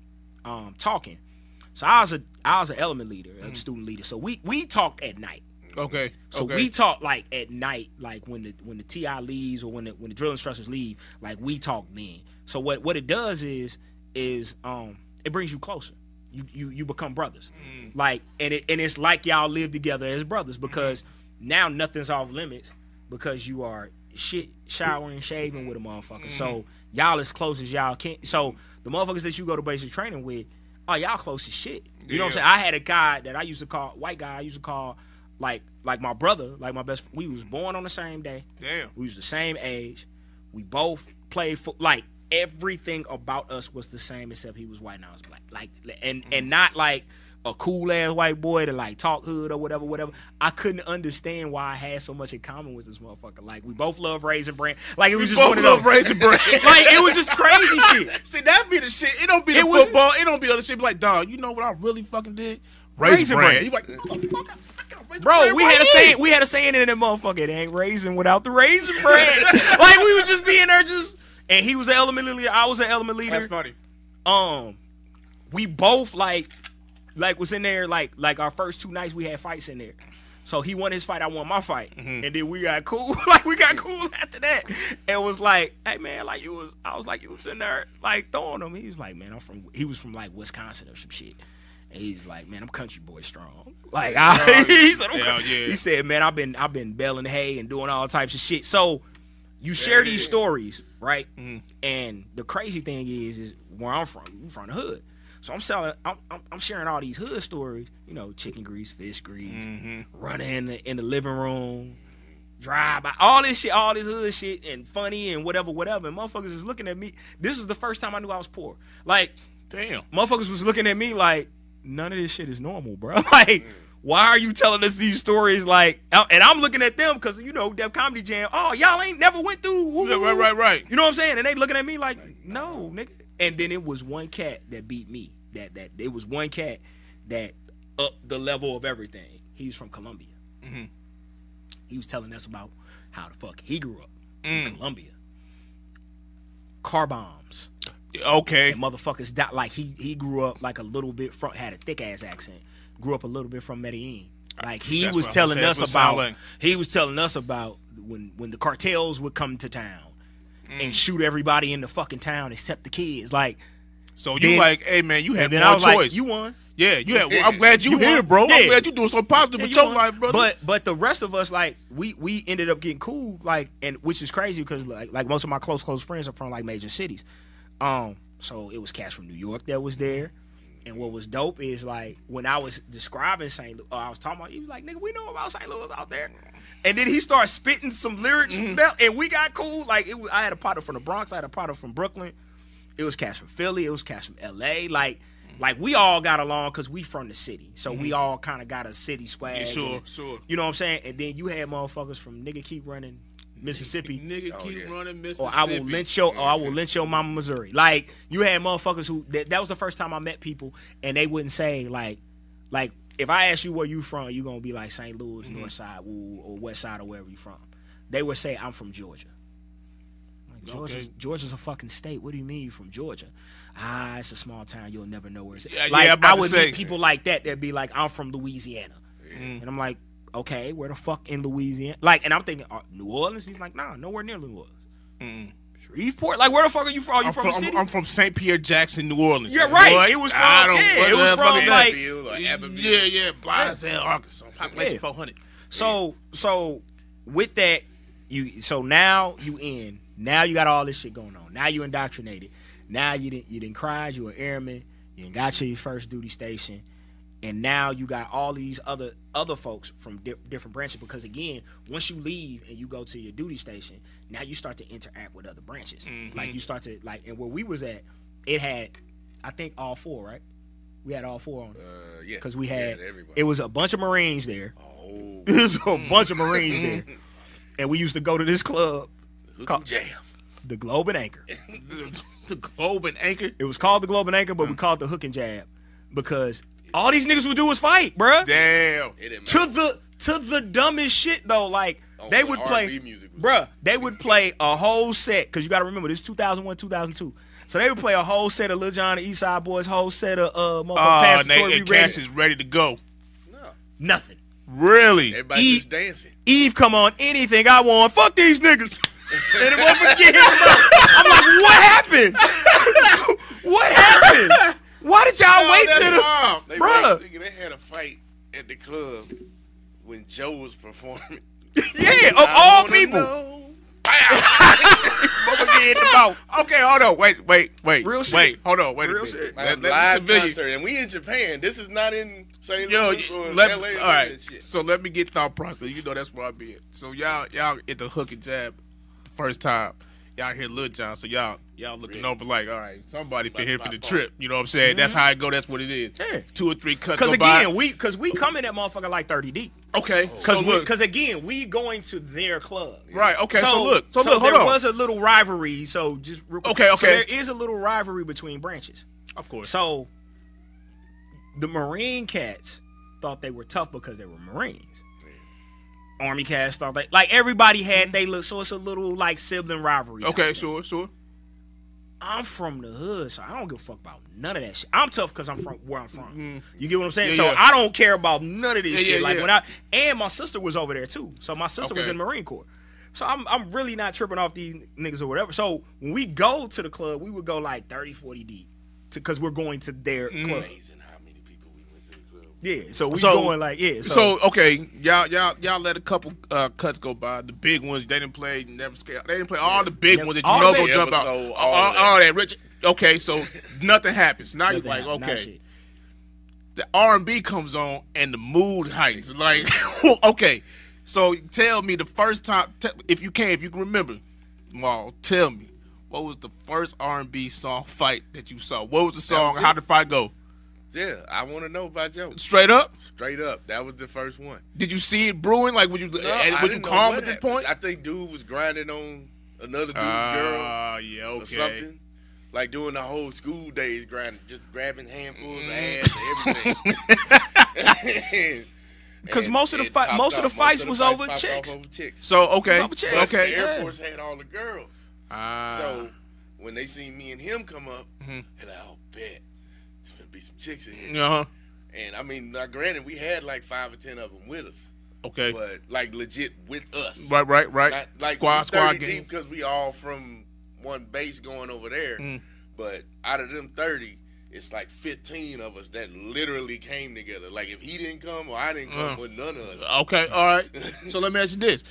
um, talking. So I was a I was an element leader, a student leader. So we we talked at night. Okay. So okay. we talk like at night, like when the when the TI leaves or when the when the drill instructors leave, like we talk then. So what what it does is is um it brings you closer. You you you become brothers. Like and it and it's like y'all live together as brothers because now nothing's off limits because you are shit showering, shaving with a motherfucker. So mm-hmm. y'all as close as y'all can. So the motherfuckers that you go to basic training with, oh y'all close as shit. You know what I'm saying? I had a guy that I used to call white guy. I used to call like like my brother, like my best. We was born on the same day. Damn. We was the same age. We both played for like everything about us was the same except he was white and I was black. Like and and mm-hmm. not like a cool ass white boy to like talk hood or whatever, whatever. I couldn't understand why I had so much in common with this motherfucker. Like we both love raisin bran. Like it was just both one love Raisin Bran. like it was just crazy shit. See, that be the shit. It don't be the It was- football. It don't be other shit. Be like, dog, you know what I really fucking did? Raisin Bran. You like, motherfucker, Raisin Bro, we had a saying. We had a saying in that motherfucker. It ain't raisin without the raisin bread. like we was just being there, just and he was an element leader. I was an element leader. That's funny. um we both like like was in there like like our first two nights we had fights in there so he won his fight i won my fight Mm-hmm. and then we got cool like we got cool after that and was like hey man like you was i was like you was in there like throwing him he was like man i'm from he was from like wisconsin or some shit and he's like, man, I'm country boy strong. Like I, he said, okay. Yeah. he said, man, I've been I've been baling hay and doing all types of shit. So you share these stories, right? And the crazy thing is, is where I'm from, from the hood. So I'm selling, I'm, I'm, I'm sharing all these hood stories. You know, chicken grease, fish grease, mm-hmm. running in the in the living room, drive by, all this shit, all this hood shit, and funny and whatever, whatever. And motherfuckers is looking at me. This was the first time I knew I was poor. Like Damn. motherfuckers was looking at me like none of this shit is normal, bro. like, why are you telling us these stories? Like, and I'm looking at them because you know Def Comedy Jam. Oh, y'all ain't never went through. woo, Yeah, right, right, right. You know what I'm saying? And they looking at me like, no, nigga. And then it was one cat that beat me. That that it was one cat that upped the level of everything. He was from Colombia. Mm-hmm. He was telling us about how the fuck he grew up in mm. Colombia. Car bombs Okay. and motherfuckers died like he he grew up like a little bit from had a thick ass accent. Grew up a little bit from Medellin. Like he That's was telling us That's what it sound about like. he was telling us about when when the cartels would come to town Mm. and shoot everybody in the fucking town except the kids. Like So you Then- like, hey man, you had and then I was choice. like, you won. Yeah, you. Had, I'm glad you, You here, want- bro. yeah. I'm glad you doing something positive Yeah, with you your want- life, brother. But but the rest of us like we we ended up getting cool like and which is crazy because like like most of my close close friends are from like major cities. Um, so it was cats from New York that was there. And what was dope is like when I was describing St. Louis, uh, I was talking about, he was like, "Nigga, we know about St. Louis out there." And then he started spitting some lyrics, mm-hmm. from that, and we got cool. Like it was, I had a partner from the Bronx, I had a partner from Brooklyn. It was cats from Philly, it was cats from L.A. Like, like we all got along because we from the city, so we mm-hmm. all kind of got a city swag. Yeah, sure, and- sure. You know what I'm saying? And then you had motherfuckers from nigga keep running Mississippi. Nigga Oh, keep yeah. running Mississippi. Or I will lynch your, or I will lynch your mama, Missouri. Like you had motherfuckers who that, that was the first time I met people, and they wouldn't say like, like if I ask you where you from, you're gonna be like St. Louis, Mm-hmm. North Side, woo, or West Side, or wherever you from. They would say I'm from Georgia. Like, Georgia's, Okay. Georgia's a fucking state. What do you mean you from Georgia? Ah, it's a small town. You'll never know where it's. Yeah, yeah, like I'm I would meet people like that. That'd be like, I'm from Louisiana, and I'm like, okay, where the fuck in Louisiana? Like, and I'm thinking uh, New Orleans. He's like, nah, nowhere near New Orleans. Shreveport. Like, where the fuck are you from? Are you I'm from, from, the city? I'm, I'm from St. Pierre Jackson, New Orleans. Yeah, right. Boy, It was from- I don't- yeah, it was the from, fuck is like- Abbeville or Abbeville. Yeah, yeah, Blindsdale, Arkansas. Population Yeah. 400. So so with that, you so now you in. Now you got all this shit going on. Now you indoctrinated. Now you didn't you didn't cry, you an airman, you didn't got to your first duty station. And now you got all these other other folks from di- different branches because again, once you leave and you go to your duty station, now you start to interact with other branches. Mm-hmm. Like you start to like, and where we was at, it had, I think all four, right? We had all four on it Uh, yeah. because we had everybody. it was a bunch of Marines there. Oh, There's a mm. bunch of Marines there. And we used to go to this club called jam. the Globe and Anchor. The Globe and Anchor. It was called the Globe and Anchor, but we mm. called it the Hook and Jab because all these niggas would do was fight, bruh. Damn. It didn't To the to the dumbest shit though. Like Oh, they would R&B play, music was- bruh. They would play a whole set because you got to remember this 2001, 2002. So they would play a whole set of Lil Jon and East Side Boyz, whole set of uh, motherfucking Oh, Pastor and and Cash is ready to go. No. Nothing. Really? Everybody Eat. just dancing. Eve come on anything I want. Fuck these niggas. and it won't forget him. I'm like, what happened? what happened? Why did y'all wait that's till the wild. They, Bruh. Nigga, they had a fight at the club when Joe was performing. Yeah, of I all people. know. Motherfucker get in the mouth. Okay, hold on. Wait, wait, wait. Real shit. Wait, hold on. Wait Real a minute. shit. Like Let, let live concert, and we in Japan. This is not in St. Yo, Louis y- or let, LA. all right. shit. So let me get thought process. You know that's where I be at. So y'all, y'all at the hook and jab the first time. Y'all hear Lil Jon, so y'all y'all looking over like, all right, somebody for here for the trip. You know what I'm saying? That's mm-hmm. how I go. That's what it is. Yeah. Two or three cuts Because go by. again, we because we come in that motherfucker like 30 deep. okay, Because so look, because again, we going to their club. right. Okay, so, look, so, look, hold there on. was a little rivalry. So just real quick. Okay, So okay. there is a little rivalry between branches. of course. So the Marine cats thought they were tough because they were Marines. Army cats thought they like everybody had mm-hmm. they look so it's a little like sibling rivalry. type Okay, thing. sure, sure. I'm from the hood, so I don't give a fuck about none of that shit. I'm tough because I'm from where I'm from. You get what I'm saying? Mm-hmm. Yeah, so yeah. I don't care about none of this Yeah, shit. like when I and my sister was over there too. So my sister was in the Marine Corps. So I'm I'm really not tripping off these niggas or whatever. So when we go to the club, we would go like 30, 40 deep. Because we're going to their Mm. club. Amazing how many people we went to the club. Yeah. So we So- going like, yeah. So, So okay, y'all y'all y'all let a couple uh, cuts go by. The big ones they didn't play. Never scale. They didn't play all the big Never- ones that you know go jump out. All, all all, that. all that. Rich. Okay, so nothing happens. Now you're like, okay, the R and B comes on and the mood heightens. Like, okay, so tell me the first time, te- if you can, if you can remember, Maul, tell me what was the first R and B song fight that you saw? What was the song? was How did the fight go? Yeah, I want to know about Joe. Straight up? Straight up, that was the first one. Did you see it brewing? Like, would you? No, and would you calm at this point? I think dude was grinding on another dude's girl Ah, yeah, or something. Like doing the whole school days grinding, just grabbing handfuls Mm. of ass and everything. Because most of the fight, most of the fights was over chicks. over chicks. So okay, Over chicks. Okay. The Air yeah. Force had all the girls. Ah. So when they seen me and him come up, Mm-hmm. like, "Oh, bet gonna be some chicks in here." uh huh. And I mean, now granted, we had like five or ten of them with us, Okay. but like legit with us. Right, right, right. Not, like squad, squad game. because we all from one base going over there. Mm. But out of them thirty, it's like 15 of us that literally came together. Like if he didn't come or I didn't come, with none of us. Okay, all right. so let me ask you this: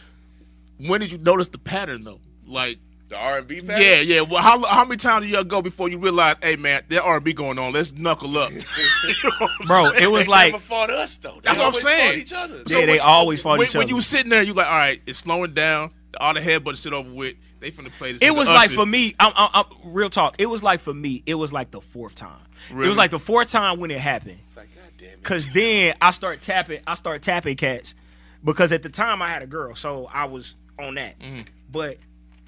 When did you notice the pattern though? Like, The R&B yeah, yeah. Well, how how many times do y'all go before you realize, hey man, there R and B going on? Let's knuckle up. You know Bro, saying? it was They like never fought us though. They That's what I'm always saying. Fought each other. Yeah, they always fought when, each other. when you was sitting there, you like, all right, it's slowing down. All the headbutt shit over with. They finna play this. it was like for me. I'm, I'm, I'm- real talk. It was like for me. It was like the fourth time. It was like the fourth time when it happened. It's like, God damn it. Cause then I start tapping. I start tapping cats because at the time I had a girl, so I was on that. Mm-hmm. But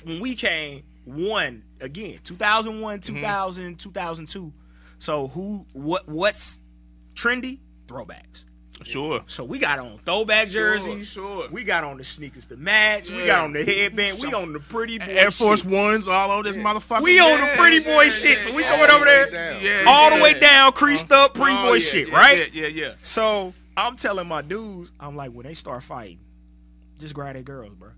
when we came, one again, 2001, Mm-hmm. 2000, 2002. So who? What? What's trendy? Throwbacks. Sure. So we got on throwback jerseys. sure. We got on the sneakers to match. We got on the headband. We on the pretty boy Air Force shit. Ones all over this motherfucker. We on the pretty boy yeah, shit. yeah, so we yeah, coming over there. Yeah, all the way down, creased up, pretty Oh, boy yeah, shit, yeah, right? Yeah, yeah, yeah. So I'm telling my dudes, I'm like, when they start fighting, just grab their girls, bro.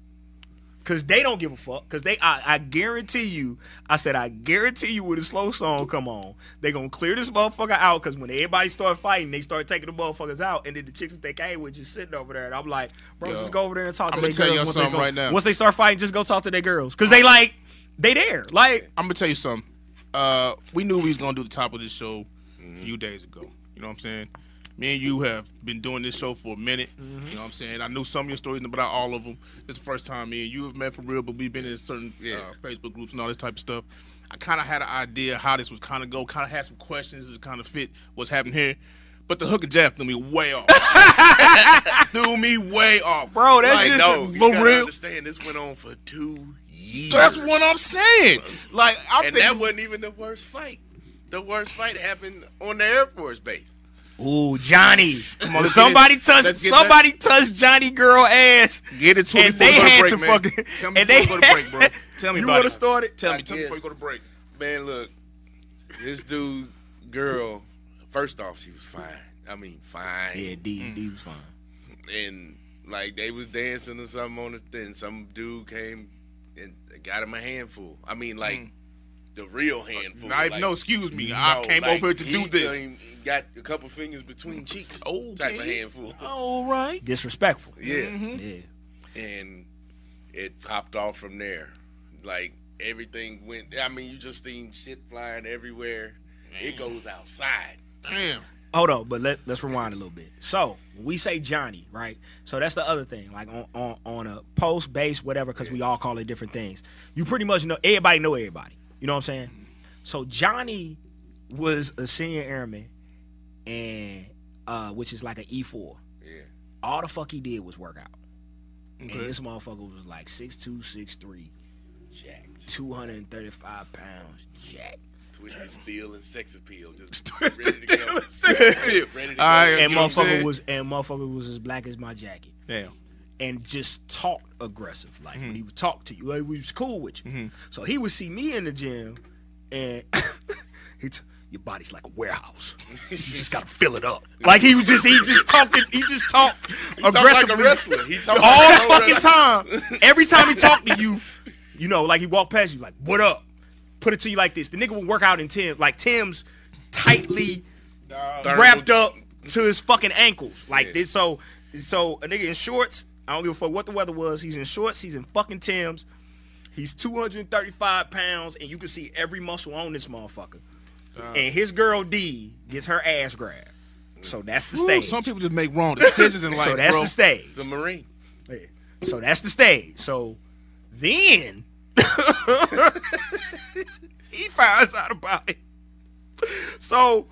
Cause they don't give a fuck. Cause they, I, I guarantee you, I said, I guarantee you, with a slow song come on, they gonna clear this motherfucker out. Cause when everybody start fighting, they start taking the motherfuckers out, and then the chicks that they came with just sitting over there, and I'm like, bro, Yo, just go over there and talk to I'ma their girls. once they something go- right now. Once they start fighting, just go talk to their girls. Cause they like, they there, like. I'm gonna tell you something. Uh, we knew we was gonna do the top of this show a few days ago. You know what I'm saying? Me and you have been doing this show for a minute. You know what I'm saying? I knew some of your stories, but not all of them. It's the first time me and you have met for real, but we've been in certain Yeah. uh, Facebook groups and all this type of stuff. I kind of had an idea how this was kind of go. Kind of had some questions to kind of fit what's happening here. But the hook and jab threw me way off. threw me way off, Bro, that's Like, just no, for gotta real. understand this went on for two years. That's what I'm saying. Like I'm and thinking, that wasn't even the worst fight. The worst fight happened on the Air Force base. Ooh, Johnny. on, let's somebody touched somebody touched Johnny girl ass. Get it And before they we go to had break, to man. fucking- Tell me and before they we go to break, bro. Tell me You about it. start it? Tell I me. Tell me before you go to break. Man, look, this dude, girl, first off, she was fine. I mean, fine. Yeah, D D mm. was fine. And like they was dancing or something on the thing. Some dude came and got him a handful. I mean, like mm. The real handful. Not even like, no, excuse me. I came like, over here to he do this. came- Got a couple fingers between cheeks. Okay. Type of handful. All right. Disrespectful. Yeah. Mm-hmm. Yeah. and it popped off from there. Like everything went. I mean, you just seen shit flying everywhere. It goes outside. Damn. Hold on, but let, let's rewind a little bit. So we say Johnny, right? So that's the other thing. Like on on, on a post base, whatever, because we all call it different things. You pretty much know everybody know everybody. You know what I'm saying? So Johnny was a senior airman, and uh, which is like an E four. Yeah. All the fuck he did was work out. Okay. And this motherfucker was like 6'2", 6'3", Jacked. 235 pounds, jack. Twisted steel and sex appeal. Just Twisted ready steel and sex appeal. Ready to go. All right, And you know what I'm motherfucker was and motherfucker was as black as my jacket. Damn. And just talked aggressive. Like Mm-hmm. when he would talk to you, like we was cool with you. So he would see me in the gym, and he t- your body's like a warehouse. You just gotta fill it up. Like he was just he just talking. He just talked Talk like aggressively a wrestler. He talk all like the fucking time. Every time he talked to you, you know, like he walked past you, like what up? Put it to you like this. The nigga would work out in Tim, like Tim's tightly wrapped up to his fucking ankles like this. So, so a nigga in shorts. I don't give a fuck what the weather was. He's in shorts. He's in fucking Tim's. He's 235 pounds, and you can see every muscle on this motherfucker. Uh. and his girl D gets her ass grabbed. So that's the Ooh, stage. some people just make wrong decisions in life, so that's bro. the stage. He's a Marine. Yeah. So that's the stage. So then he finds out about it. So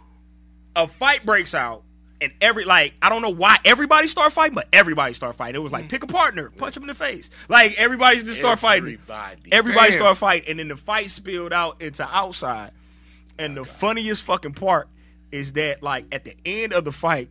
a fight breaks out, and every like I don't know why everybody start fighting, but everybody start fighting. It was like mm. pick a partner, punch him in the face. Like everybody just start fighting. Everybody. Everybody Damn. start fighting, and then the fight spilled out into outside. And the funniest fucking part is that like at the end of the fight,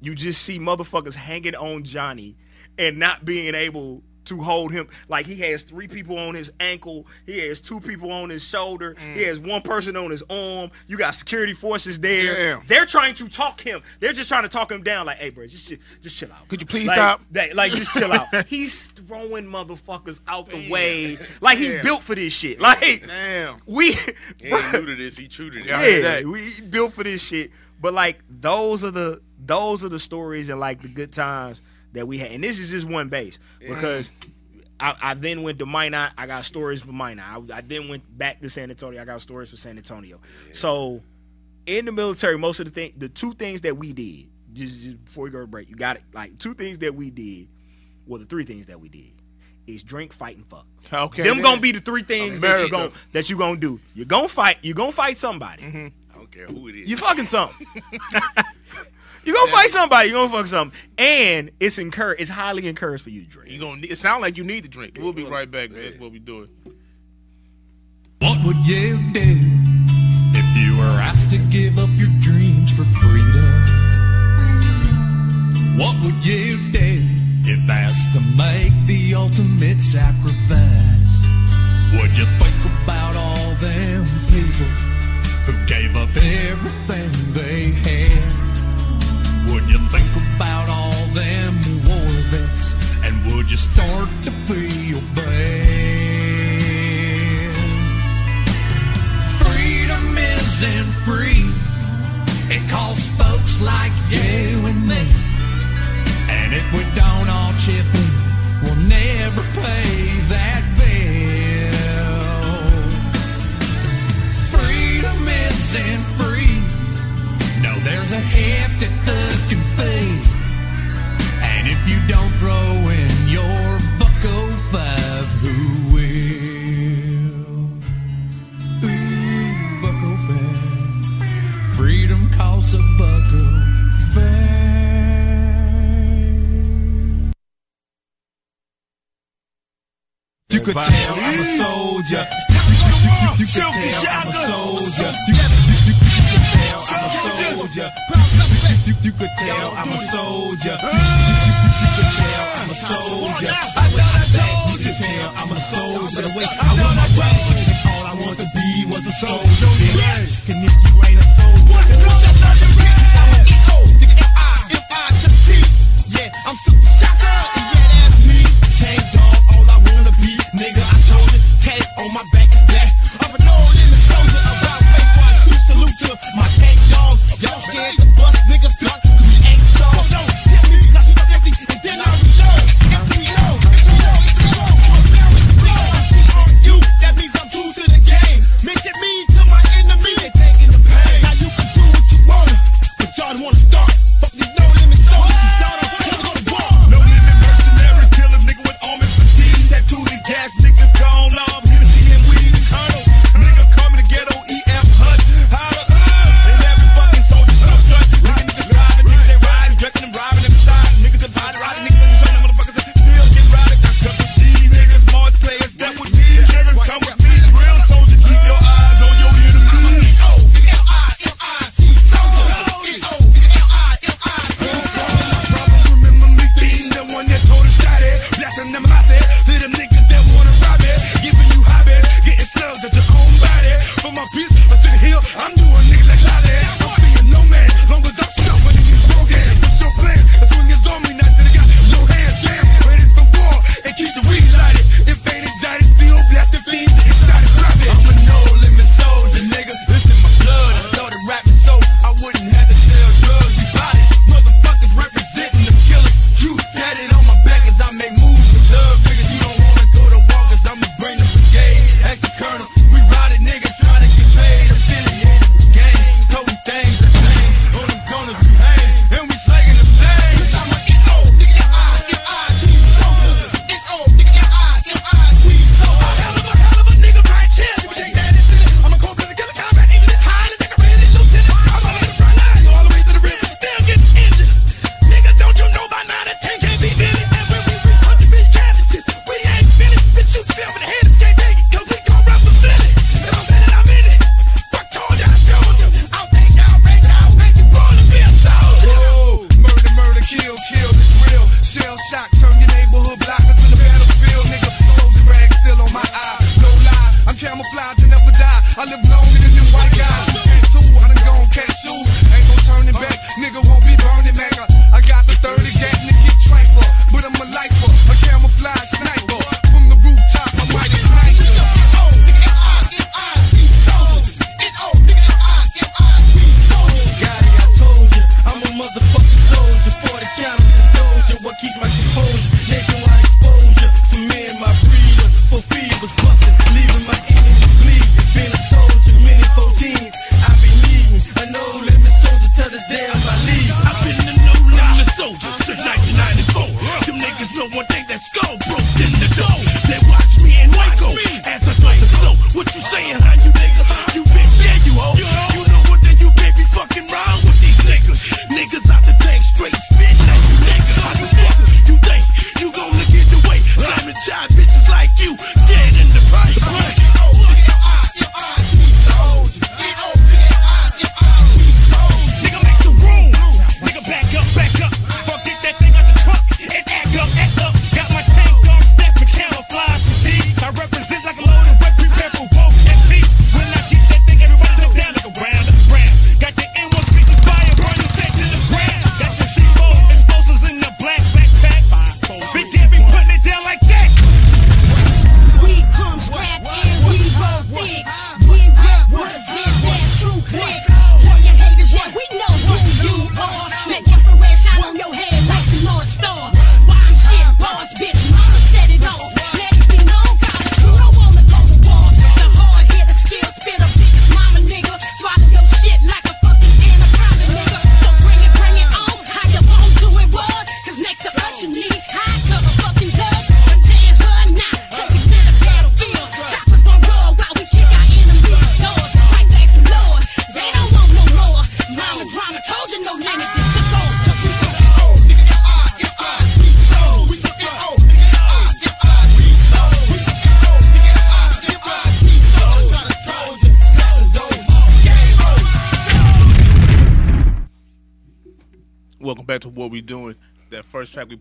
you just see motherfuckers hanging on Johnny and not being able to hold him. Like he has three people on his ankle, he has two people on his shoulder, he mm. has one person on his arm. You got security forces there. They're trying to talk him. They're just trying to talk him down. Like, hey, bro, just chill- just chill out. Could you please Like, stop? that- like, just chill out. He's throwing motherfuckers out the way. Like he's Damn. built for this shit. Like Damn. we. He ain't new to this. He true to this. Yeah, I heard Yeah, that. we built for this shit. But like those are the those are the stories and like the good times that we had. And this is just one base because I, I then went to Minot. I got stories for Minot. I, I then went back to San Antonio. I got stories for San Antonio. So in the military, most of the thing, the two things that we did, just, just before we go to break, you got it. Like two things that we did, well, the three things that we did is drink, fight, and fuck. Okay, them then. gonna be the three things that you America. gonna that you gonna do. You're gonna fight. You're gonna fight somebody. I don't care who it is. You fucking something. you gonna fight somebody. You gonna fuck something, and it's encouraged. It's highly encouraged for you to drink. You gonna it sound like you need to drink. We'll be right back, man. That's what we doing. What would you do if you were asked to give up your dreams for freedom? What would you do if asked to make the ultimate sacrifice? Would you think about all them people who gave up everything they had? Would you think about all them war vets? And would you start to feel bad? Freedom isn't free. It costs folks like you and me. And if we don't all chip in, we'll never pay that bill. A hefty fucking fee. And if you don't throw in your bucko oh five, who will? Ooh, bucko oh five. Freedom costs a bucko oh five. You could tell I'm a soldier. You could I'm a soldier. You could tell I'm a soldier. You could tell I'm a soldier. I thought I told I'm a soldier. All I want to be was a soldier. And if you ain't a soldier, yeah, I'm super shocker. And yeah, that's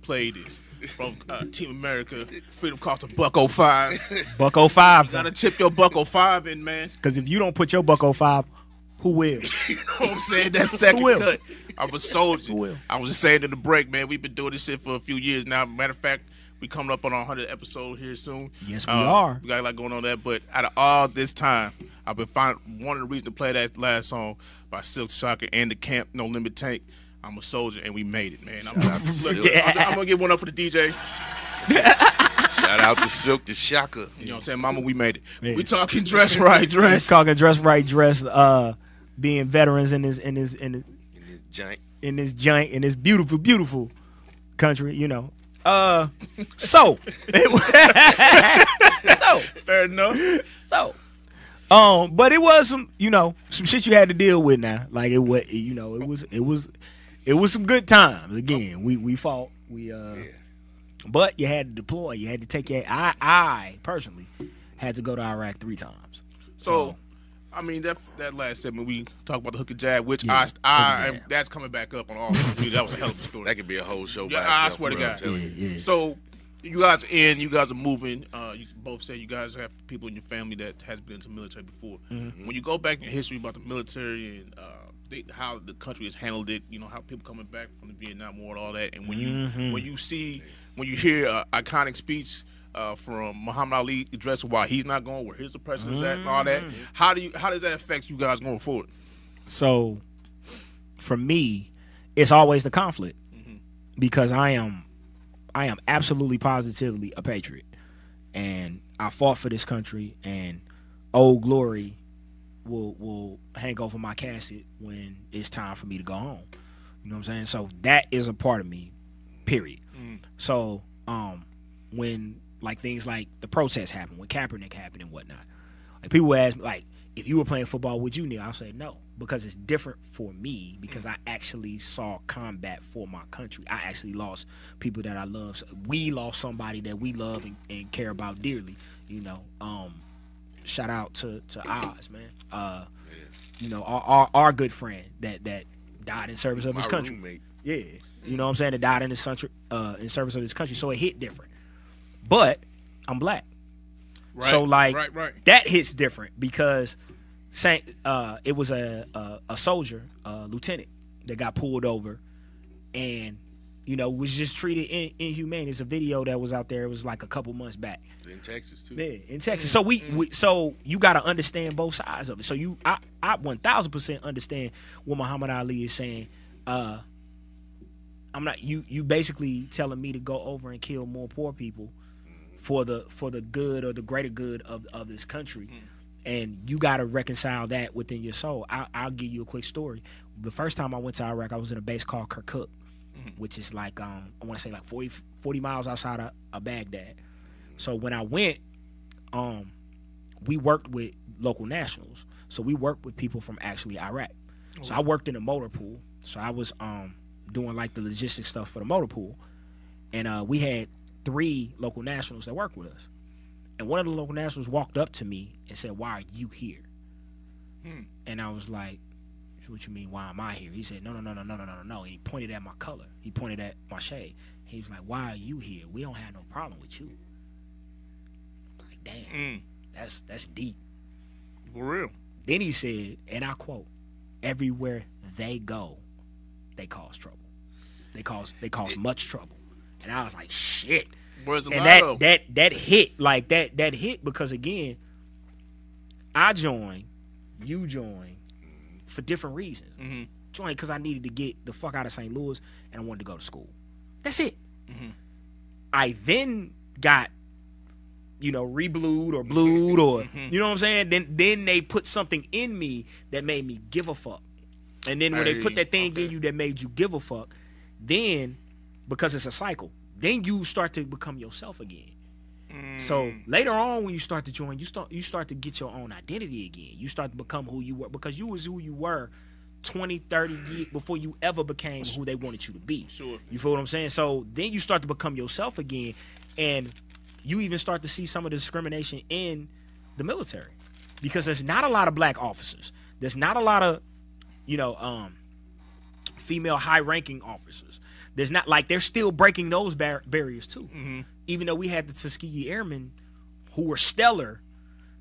played this from uh, Team America. Freedom cost a buck oh five. Buck 05. You gotta chip your buck oh five in, man. Because if you don't put your buck 05, who will? You know what I'm saying? That second will? cut. I'm a soldier. Who will? I was just saying in the break, man. We've been doing this shit for a few years now. Matter of fact, we coming up on our 100 episode here soon. Yes, we Uh, are. We got a lot going on there. But out of all this time, I've been finding one of the reasons to play that last song by Silkk Shocker and the Camp No Limit Tank. I'm a soldier, and we made it, man. I'm, I'm, Silkk. I'm, I'm gonna give one up for the DJ. Shout out to Silkk the Shocker. You know what I'm saying, Mama? We made it. We talking dress right, Let's dress. talking dress right, dress. Uh, being veterans in this in this in this, In this giant. in this giant in this beautiful beautiful country. You know. Uh, so so Fair enough. so. Um, but it was some, you know, some shit you had to deal with now. Like it was, you know, it was, it was, it was some good times. Again, we we fought, we uh, but you had to deploy. You had to take your. I I personally had to go to Iraq three times. So, I mean that that last segment we talked about the hook and jab, which Yeah, I I am, that's coming back up on all. That was a hell of a story. That could be a whole show Yeah, by I swear to bro, I'm God. telling you. So you guys are in, you guys are moving. Uh, you both said you guys have people in your family that has been into the military before. Mm-hmm. When you go back in history about the military and uh, they, how the country has handled it, you know how people coming back from the Vietnam War and all that, and when you Mm-hmm. when you see when you hear an iconic speech. Uh, from Muhammad Ali addressing why he's not going, where his oppression is at, and all that. Mm-hmm. How do you? How does that affect you guys going forward? So, for me, it's always the conflict because I am, I am absolutely positively a patriot, and I fought for this country, and old glory will will hang over my casket when it's time for me to go home. You know what I'm saying? So that is a part of me. Period. So, um, when like things like the protests happen, when Kaepernick happened and whatnot, like people ask me, like, if you were playing football, would you kneel? I'll say no because it's different for me because I actually saw combat for my country. I actually lost people that I love. We lost somebody that we love and, and care about dearly. You know, um, shout out to to Oz, man. Uh, you know, our, our our good friend that that died in service of My his country. roommate. Yeah, you know what I'm saying. That died in this country, uh, in service of this country. So it hit different. But I'm black. so like right, right. that hits different because Saint uh it was a a, a soldier, a lieutenant that got pulled over and you know was just treated in, inhumane. It's a video that was out there. It was like a couple months back. in Texas too. Yeah, in Texas. So we, we so you got to understand both sides of it. So you, I, I one thousand percent understand what Muhammad Ali is saying. Uh, I'm not you. You basically telling me to go over and kill more poor people for the for the good or the greater good of of this country. And you got to reconcile that within your soul. I, I'll give you a quick story. The first time I went to Iraq, I was in a base called Kirkuk, which is like um, I want to say like 40, 40 miles outside of, of Baghdad. So when I went, um, we worked with local nationals. So we worked with people from actually Iraq. So I worked in a motor pool. So I was um doing like the logistics stuff for the motor pool, and uh, we had three local nationals that worked with us. And one of the local nationals walked up to me and said, "Why are you here?" And I was like, "What you mean? Why am I here?" He said, "No, no, no, no, no, no, no, no, no." And he pointed at my color. He pointed at my shade. He was like, "Why are you here? We don't have no problem with you." I'm like, damn, mm. that's that's deep. For real. Then he said, and I quote, "Everywhere they go, they cause trouble. They cause they cause much trouble." And I was like, "Shit." Where's and that that that hit like that that hit because again, I joined, you joined for different reasons. Mm-hmm. Joined because I needed to get the fuck out of St. Louis and I wanted to go to school. That's it. Mm-hmm. I then got you know reblued or blued or Mm-hmm. you know what I'm saying. Then then they put something in me that made me give a fuck. And then when they put that thing in you that made you give a fuck, then because it's a cycle, then you start to become yourself again. So later on, when you start to join, you start you start to get your own identity again. You start to become who you were because you was who you were 20, 30 years before you ever became who they wanted you to be. Sure. You feel what I'm saying? So then you start to become yourself again, and you even start to see some of the discrimination in the military because there's not a lot of black officers. There's not a lot of, you know, um, female high-ranking officers. There's not like they're still breaking those bar- barriers too. Even though we had the Tuskegee Airmen, who were stellar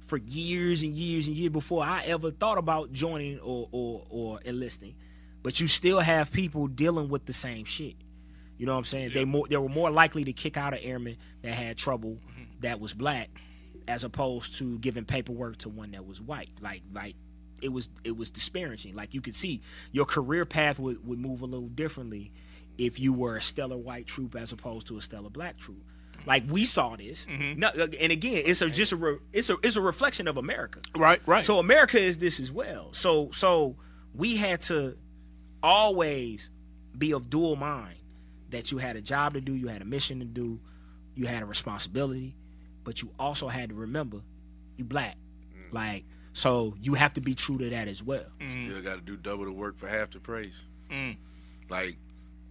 for years and years and years before I ever thought about joining or or, or enlisting, but you still have people dealing with the same shit. You know what I'm saying? They more they were more likely to kick out an airman that had trouble that was black, as opposed to giving paperwork to one that was white. Like like it was it was disparaging. Like you could see your career path would, would move a little differently if you were a stellar white troop as opposed to a stellar black troop. Like we saw this, mm-hmm. No, uh, and again, it's a just a re, it's a it's a reflection of America. Right, right. So America is this as well. So so we had to always be of dual mind that you had a job to do, you had a mission to do, you had a responsibility, but you also had to remember you black. Mm. Like so you have to be true to that as well. Mm. Still got to do double the work for half the praise. Mm. Like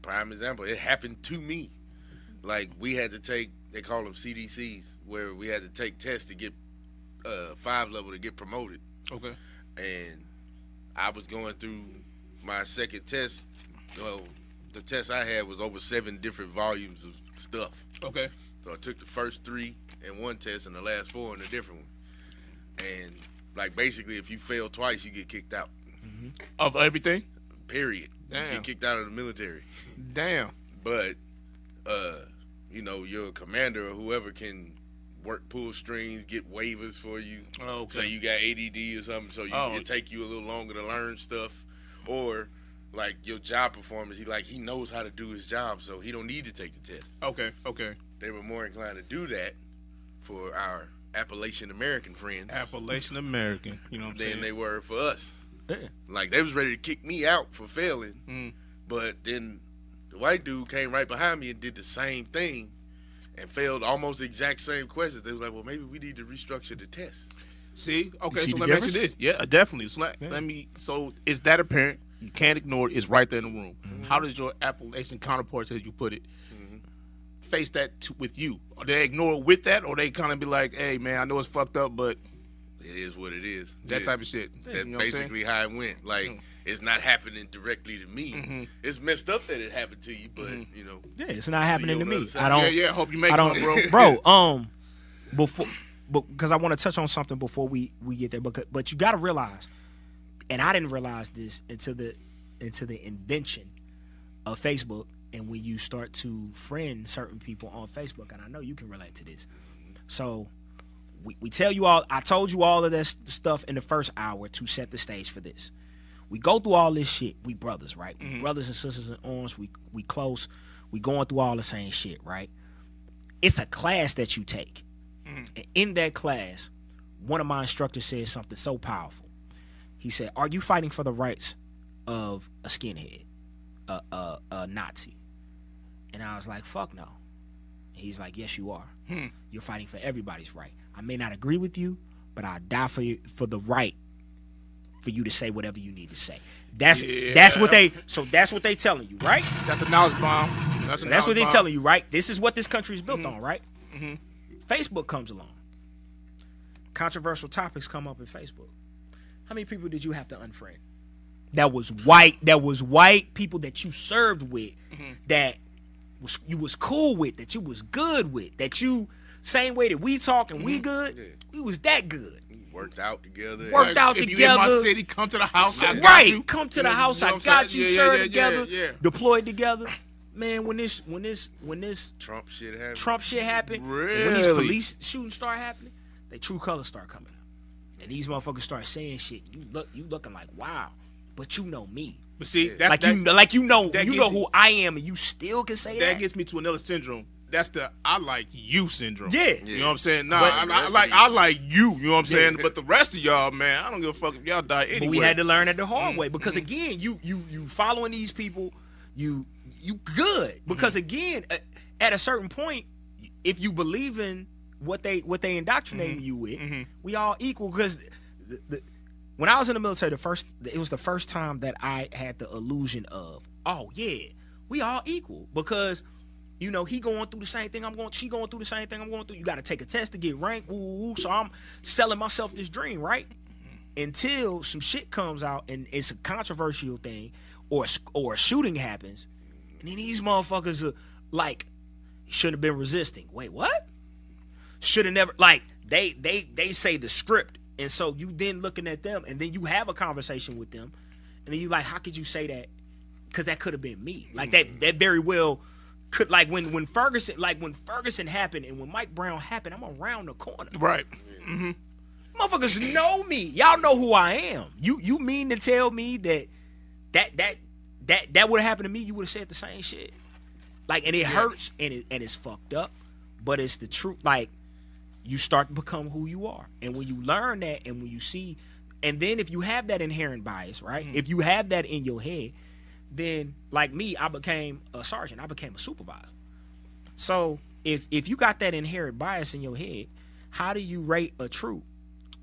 prime example, it happened to me. Like we had to take, they call them CDCs, where we had to take tests to get uh, five level to get promoted. Okay. and I was going through my second test. Well, the test I had was over seven different volumes of stuff. Okay. So I took the first three in one test and the last four in a different one. And like basically, if you fail twice, you get kicked out. Of everything? Period. You get kicked out of the military. Damn. But uh, you know, your commander or whoever can work pull strings, get waivers for you. Oh, okay. So you got ADD or something, so you, Oh. it take you a little longer to learn stuff, or like your job performance. He like he knows how to do his job, so he don't need to take the test. Okay. Okay. They were more inclined to do that for our Appalachian American friends Appalachian American. You know what I'm than saying? they were for us. Yeah. Like they was ready to kick me out for failing, Mm. but then the white dude came right behind me and did the same thing and failed almost the exact same questions. They was like, "Well, maybe we need to restructure the test." See, okay, see so the let me ask you this. Yeah, uh, definitely. So let, let me. So is that apparent? You can't ignore it. It's right there in the room. Mm-hmm. How does your Appalachian counterparts, as you put it, face that to, with you? Or they ignore it with that, or they kind of be like, "Hey, man, I know it's fucked up, but It is what it is. that Yeah. type of shit." That's You know what I'm basically how it went. Like it's not happening directly to me. Mm-hmm. It's messed up that it happened to you, but you know, Yeah, it's not happening to me. I don't. Yeah, yeah. Hope you make I don't, one, bro. bro. Um, before because I want to touch on something before we we get there. But but you got to realize, and I didn't realize this until the until the invention of Facebook, and when you start to friend certain people on Facebook, and I know you can relate to this. So we, we tell you all. I told you all of this stuff in the first hour to set the stage for this. We go through all this shit. We brothers, right? We mm-hmm. brothers and sisters in arms. We we close. We going through all the same shit, right? It's a class that you take. Mm-hmm. And in that class, one of my instructors said something so powerful. He said, "Are you fighting for the rights of a skinhead, a a, a Nazi?" And I was like, "Fuck no." He's like, "Yes, you are. Hmm. You're fighting for everybody's right. I may not agree with you, but I die for you for the right for you to say whatever you need to say." That's that's what they. So that's what they telling you, right? That's a knowledge bomb. That's So that's what they telling you, right? This is what this country is built on, right? Mhm. Facebook comes along. Controversial topics come up in Facebook. How many people did you have to unfriend? That was white. That was white people that you served with. That was you was cool with. That you was good with. That you same way that we talk and we mm-hmm. good. We was that good. Worked out together. Worked out if together. you in my city, come to the house. I got right. you. Come to the You house. I got you. Yeah, served yeah, together. yeah, yeah. Deployed together. Man, when this when this when this Trump shit happened. Trump shit happened, really? when these police shootings start happening, they true colors start coming out, and these motherfuckers start saying shit. You look, you looking like wow, but you know me. But see, that's, like that, you, like you know, that you gets know you- who I am, and you still can say that that. gets me to another syndrome. That's the I like you syndrome. Yeah. You know what I'm saying? Nah, But- I, the I like I like you. You know what I'm Yeah. saying? But the rest of y'all, man, I don't give a fuck if y'all die anyway. But we had to learn it the hard Mm, way because mm-hmm. again, you you you following these people, you you good because mm-hmm. again, at a certain point, if you believe in what they what they indoctrinated you with, we all equal because the, the, when I was in the military, the first it was the first time that I had the illusion of, oh yeah, we all equal because. You know, he going through the same thing I'm going. She going through the same thing I'm going through. You got to take a test to get ranked. So I'm selling myself this dream, right? until some shit comes out and it's a controversial thing or or a shooting happens and then these motherfuckers are like should have been resisting wait what should have never like they they they say the script and so you then looking at them and then you have a conversation with them and then you like how could you say that because that could have been me like that that very well could like when when ferguson like when ferguson happened and when mike brown happened i'm around the corner right. Mm-hmm. motherfuckers know me. Y'all know who I am. You you mean to tell me that that that that that would have happened to me? You would have said the same shit. Like, and it hurts and it and it's fucked up, but it's the truth. Like, you start to become who you are, and when you learn that, and when you see, and then if you have that inherent bias, right? Mm-hmm. If you have that in your head, then like me, I became a sergeant. I became a supervisor. So if if you got that inherent bias in your head, how do you rate a troop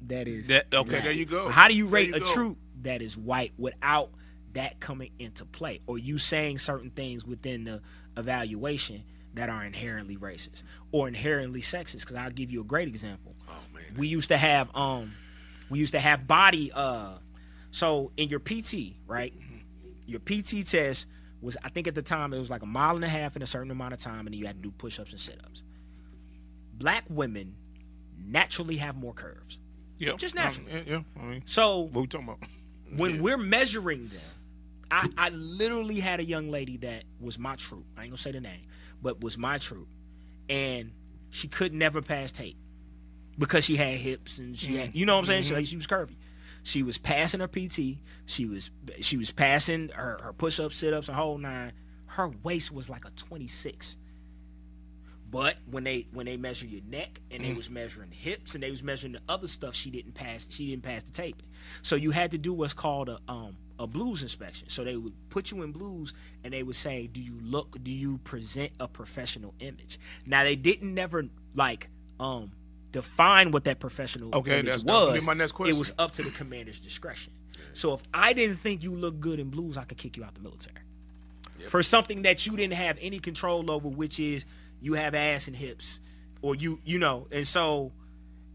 that is That- okay, black? there you go. How do you rate you a go. troop that is white without that coming into play, or you saying certain things within the evaluation that are inherently racist or inherently sexist? Because I'll give you a great example. Oh man. We used to have um, we used to have body uh, so in your PT right, your PT test was I think at the time it was like a mile and a half in a certain amount of time, and you had to do push ups and sit ups. Black women naturally have more curves. Yeah. Just naturally. Yeah, yeah. I mean, So what we talking about? when we're measuring them, I, I literally had a young lady that was my troop. I ain't gonna say the name, but was my troop, and she could never pass tape because she had hips and she had, you know what I'm saying. She, like, she was curvy. She was passing her PT. She was she was passing her, her push ups, sit ups, and whole nine. Her waist was like a 26. But when they when they measure your neck and they was measuring hips and they was measuring the other stuff, she didn't pass. She didn't pass the tape. So you had to do what's called a um a blues inspection. So they would put you in blues and they would say, "Do you look? Do you present a professional image?" Now they didn't never like um define what that professional Okay, image that's- that was. my next question. It was up to the commander's discretion. So if I didn't think you looked good in blues, I could kick you out the military for something that you didn't have any control over, which is you have ass and hips, or you you know, and so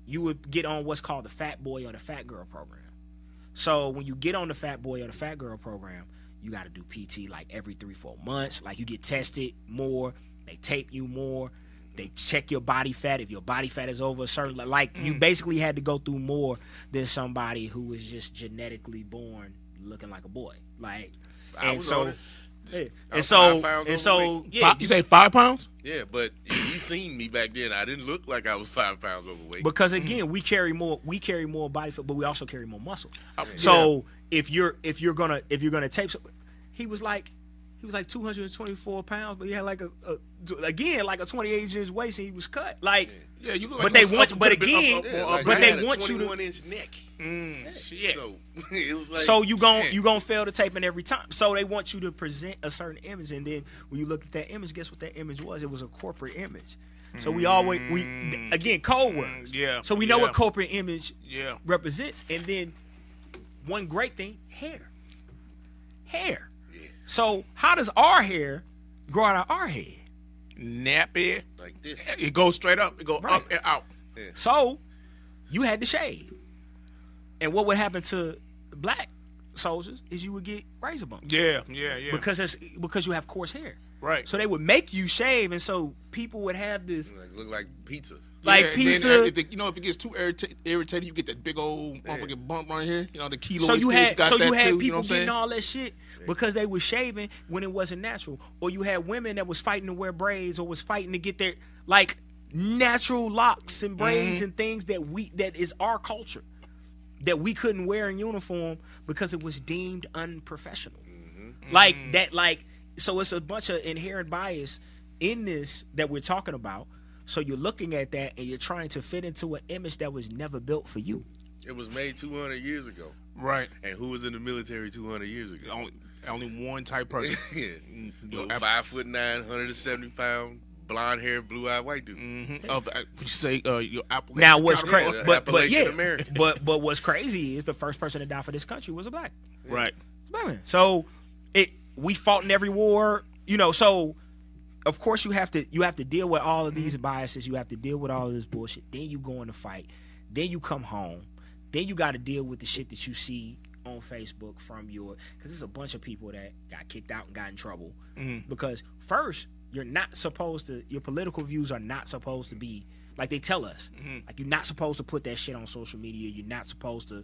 you would get on what's called the fat boy or the fat girl program. So when you get on the fat boy or the fat girl program, you got to do PT like every three four months. Like you get tested more, they tape you more. They check your body fat. If your body fat is over a certain, like Mm. you basically had to go through more than somebody who was just genetically born looking like a boy. Like, I and so, on it. yeah. And so, and so, yeah. Five- you say five pounds? Yeah, but he seen me back then. I didn't look like I was five pounds overweight. because again we carry more we carry more body fat but we also carry more muscle Uh, so if you're if you're gonna if you're gonna tape some- he was like he was like 224 pounds but he had like a, a again like a 28 inch waist and he was cut like Yeah, you look but like they want up- but again up- up- Yeah, like but they want you to 21 inch neck. Mm, shit. So like so you gon' you gonna fail the taping every time. So they want you to present a certain image, and then when you look at that image, guess what that image was? It was a corporate image. So we always we again code words. Mm. yeah, So we know yeah. what corporate image Yeah. represents, and then one great thing, hair, hair. Yeah. So how does our hair grow out of our head? Nappy. like this. It goes straight up. It go Right. up and out. So you had to shave, and what would happen to black soldiers is you would get razor bumps. Yeah, yeah, yeah. because it's because you have coarse hair. Right. So they would make you shave, and so people would have this Like look like pizza. Like Yeah, and then pizza. if the- you know, if it gets too irrita- irritated, you get that big old motherfucking bump right here. You know, the kilo. so you had got so you had too, people know getting saying? all that shit because they were shaving when it wasn't natural, or you had women that was fighting to wear braids or was fighting to get their like natural locks and braids Mm-hmm. and things that we that is our culture that we couldn't wear in uniform because it was deemed unprofessional. Mm-hmm. Like that, like so it's a bunch of inherent bias in this that we're talking about. So you're looking at that and you're trying to fit into an image that was never built for you. It was made 200 years ago. Right. And who was in the military 200 years ago? Only only one type person. yeah. Yo, Yo, five foot nine, 170 pound, blonde hair, blue eyed white dude. Mhm. Of uh, would you say uh, your Appalachian Now what's crazy, Yeah, but but yeah, American. but but what's crazy is the first person to die for this country was a black Right. black man. So it we fought in every war, you know. So of course you have to you have to deal with all of Mm-hmm. these biases. You have to deal with all of this bullshit. Then you go in the fight. Then you come home. Then you got to deal with the shit that you see on Facebook from your because there's a bunch of people that got kicked out and got in trouble Mm-hmm. because first you're not supposed to your political views are not supposed to be like they tell us Mm-hmm. like you're not supposed to put that shit on social media you're not supposed to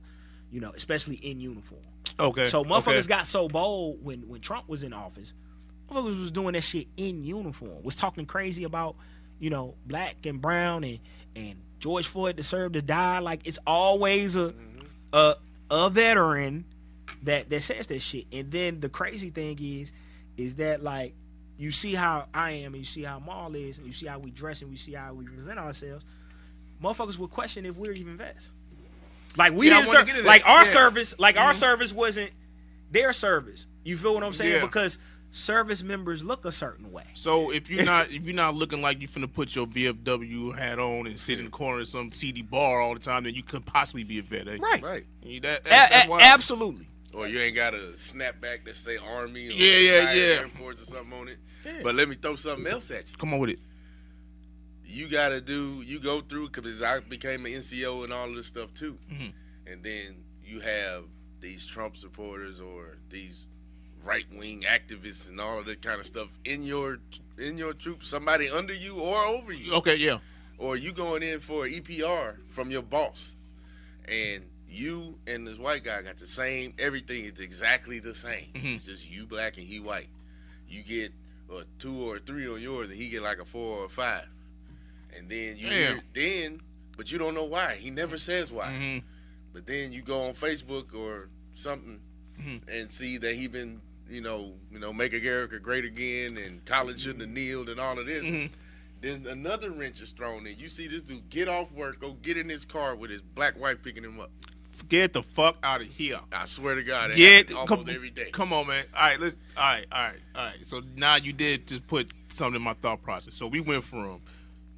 you know especially in uniform Okay. so motherfuckers okay. got so bold when when Trump was in office. Motherfuckers was doing that shit in uniform. Was talking crazy about, you know, black and brown and and George Floyd deserved to die. Like it's always a a a veteran that that says that shit. And then the crazy thing is, is that like you see how I am and you see how Maul is and you see how we dress and we see how we present ourselves. Motherfuckers would question if we're even vets. Like we yeah, didn't serve, get to that. like our Yeah. service, like our Mhm. service wasn't their service. You feel what I'm saying? Yeah. Because service members look a certain way. So if you're not if you're not looking like you're finna put your VFW hat on and sit in the corner of some CD bar all the time, then you could possibly be a vet. Eh? Right. Right. You- That, A- that's a- absolutely. Or you ain't got a snapback that say Army or Yeah, yeah, yeah. Air Force or something on it. Yeah. But let me throw something else at you. Come on with it. You got to do, you go through, because I became an NCO and all of this stuff too. Mm-hmm. And then you have these Trump supporters or these right wing activists and all of that kind of stuff in your in your troops, somebody under you or over you. Okay, yeah. Or you going in for EPR from your boss. And you and this white guy got the same everything is exactly the same. Mhm. It's just you black and he white. You get a two or a three on yours and he get like a four or a five. And then you hear, then but you don't know why. He never says why. Mhm. But then you go on Facebook or something Mhm. and see that he been, you know, you know, make America great again and Colin shouldn't have kneeled and all of this. Mhm. Then another wrench is thrown in. You see this dude get off work, go get in his car with his black wife picking him up. Get the fuck out of here. I swear to God, it Get happens come, almost every day. come on, man. All right, let's. All right, all right, all right. So now you did just put something in my thought process. So we went from,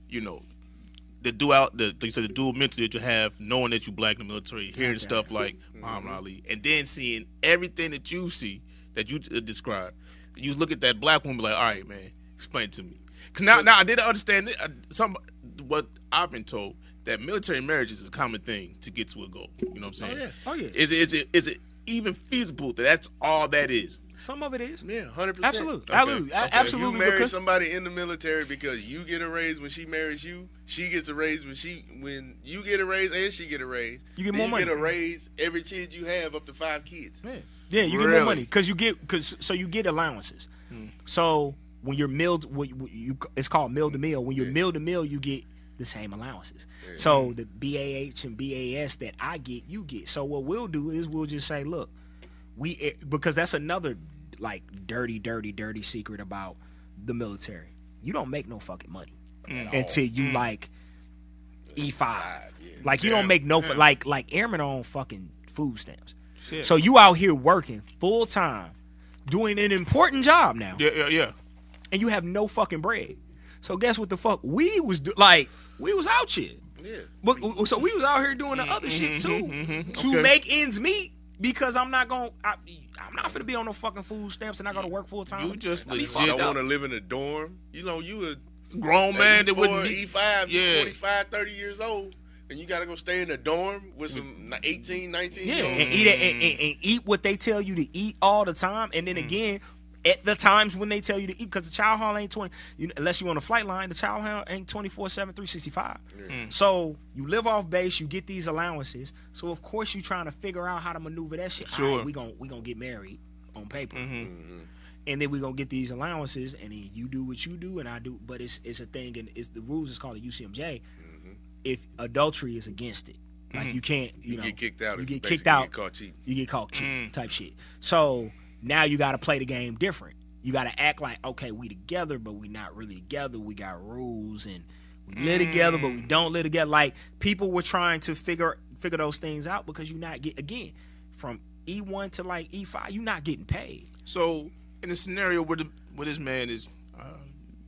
you know, the dual, the like you said the dual mental that you have, knowing that you black in the military, hearing stuff like Muhammad Ali, and then seeing everything that you see that you uh, describe. You look at that black woman, like, all right, man, explain to me. Because now, now I didn't understand it. Uh, some what I've been told that military marriage is a common thing to get to a goal. You know what I'm saying? Oh yeah. Is it is it is it even feasible that that's all that is? Some of it is. Yeah, hundred percent. Absolutely. Absolutely. A- absolutely, If you marry because- somebody in the military because you get a raise when she marries you, she gets a raise when she when you get a raise and she get a raise. You get Then more you money. get a raise every kid you have up to five kids. Yeah, yeah, you get more money because you get because so you get allowances. Hmm. So when you're milled, what you, it's called mil to mil. When you're mil to mil, you get the same allowances. So the BAH and BAS that I get, you get. So what we'll do is we'll just say, look, we because that's another like dirty, dirty, dirty secret about the military. You don't make no fucking money mm. until you mm. like E five. Like you don't make no fu- mm. like like airmen are on fucking food stamps. Shit. So you out here working full time, doing an important job now, Yeah, yeah, yeah. and you have no fucking bread. So guess what the fuck we was do- like? We was out here. Yeah. But so we was out here doing the other shit mm-hmm, too mm-hmm, mm-hmm. to Okay. make ends meet because I'm not gonna. I, I'm not gonna be on no fucking food stamps and I gotta work full time. You just I legit don't want to live in a dorm. You know, you a grown man that wouldn't E need. five, Yeah. yeah. 25, 30 years old, and you got to go stay in a dorm with some mm. 18, 19 Yeah, and eat and, and- and eat what they tell you to eat all the time, and then mm. again. At the times when they tell you to eat, because the chow hall ain't 20, you, unless you on a flight line, the chow hall ain't 24 7, 365. Mm. So you live off base, you get these allowances. So of course you're trying to figure out how to maneuver that shit. Sure. right, we gon' we gonna get married on paper. Mm-hmm. Mm-hmm. And then we gonna get these allowances, and then you do what you do, and I do. But it's it's a thing, and it's the rules is called the UCMJ. Mm-hmm. If adultery is against it, like you can't, you, You know, get kicked out You get kicked out. get caught cheating. You get caught cheating, mm. type shit. So now you got to play the game different. You got to act like okay, we together, but we not really together. We got rules, and we live together, but we don't live together. Like people were trying to figure figure those things out because you not get again from E one to like E five, you not getting paid. So in a scenario where the where this man is uh,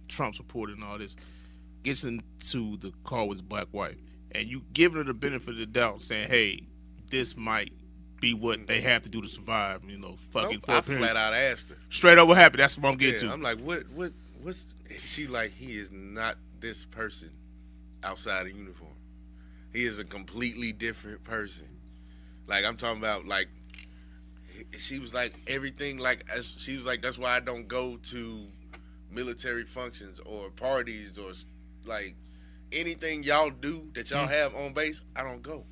Trump supported and all this gets into the car with his black wife, and you give her the benefit of the doubt, saying, "Hey, this might be what they have to do to survive." You know, fucking Nope, I flat out asked her. Straight up, what happened? That's what I'm Yeah, getting to. I'm like, what, what, what's? She like, he is not this person outside of uniform. He is a completely different person. Like I'm talking about, like she was like everything. Like as she was like, that's why I don't go to military functions or parties or like anything y'all do that y'all mm-hmm. have on base. I don't go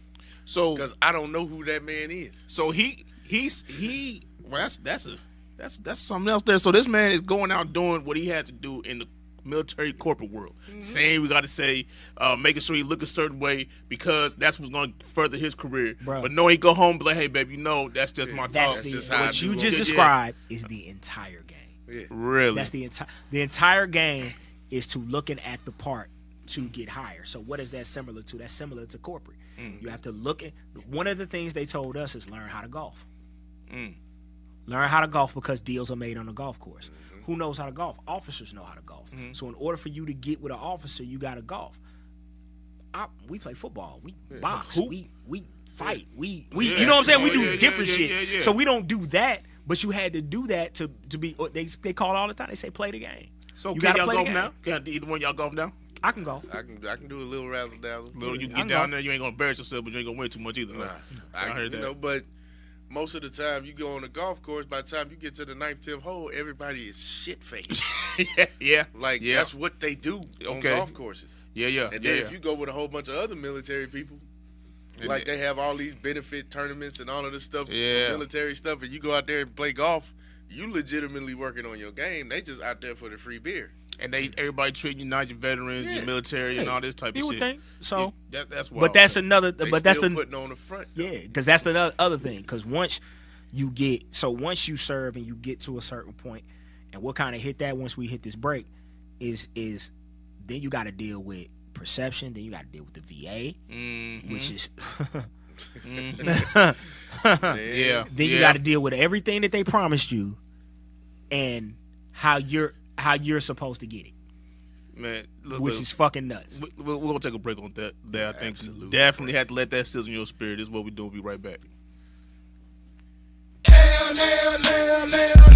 so because I don't know who that man is. So he he's he well that's that's a that's that's something else there. So this man is going out doing what he has to do in the military corporate world. Saying we gotta say, uh, making sure he look a certain way because that's what's gonna further his career. Bruh. But no, he go home and be like, hey baby, you know, that's just my That's talk. the just what do you just Yeah, yeah. described is the entire game. Yeah. Really? That's the entire the entire game is to looking at the part to get higher. So what is that similar to? That's similar to corporate. Mm. You have to look at one of the things they told us is learn how to golf. Mm. Learn how to golf because deals are made on the golf course. Mm-hmm. Who knows how to golf? Officers know how to golf. Mm-hmm. So in order for you to get with an officer, you got to golf. I, we play football. We box. We we fight. We we Yeah. you know what I'm saying? We Oh, do yeah, yeah, different yeah, shit. yeah, yeah. So we don't do that. But you had to do that to to be. Uh, they they call all the time. They say play the game. so you gotta y'all play golf now? Can either one of y'all golf now? I can go. I can I can do a little razzle dazzle. Little, you get down go. there, you ain't gonna embarrass yourself, but you ain't gonna win too much either. Nah. I, I heard you that. know, but most of the time you go on the golf course, by the time you get to the ninth, tenth hole, everybody is shit faced. yeah, yeah, like yeah. that's what they do on Okay. golf courses. yeah, yeah, And yeah, then yeah. if you go with a whole bunch of other military people, And like they have all these benefit tournaments and all of this stuff, Yeah. military stuff, and you go out there and play golf, you legitimately working on your game. They just out there for the free beer. And they everybody treating you not your veterans, your Yeah. military, and all this type You of would shit. think so. Yeah, that, that's wild. But that's another. They but that's still the putting on the front. though. yeah. Because that's the other, other thing. Because once you get so once you serve and you get to a certain point, and we'll kind of hit that once we hit this break, is is then you got to deal with perception. Then you got to deal with the VA, Mm-hmm. which is. yeah. then yeah. you got to deal with everything that they promised you, and how you're how you're supposed to get it, man. Look, which look, is fucking nuts. we- we're, we're gonna take a break on that. That I think Absolutely. definitely had to let that sizzle in your spirit. This is what we do. We'll be right back. Y'all niggas ain't ready for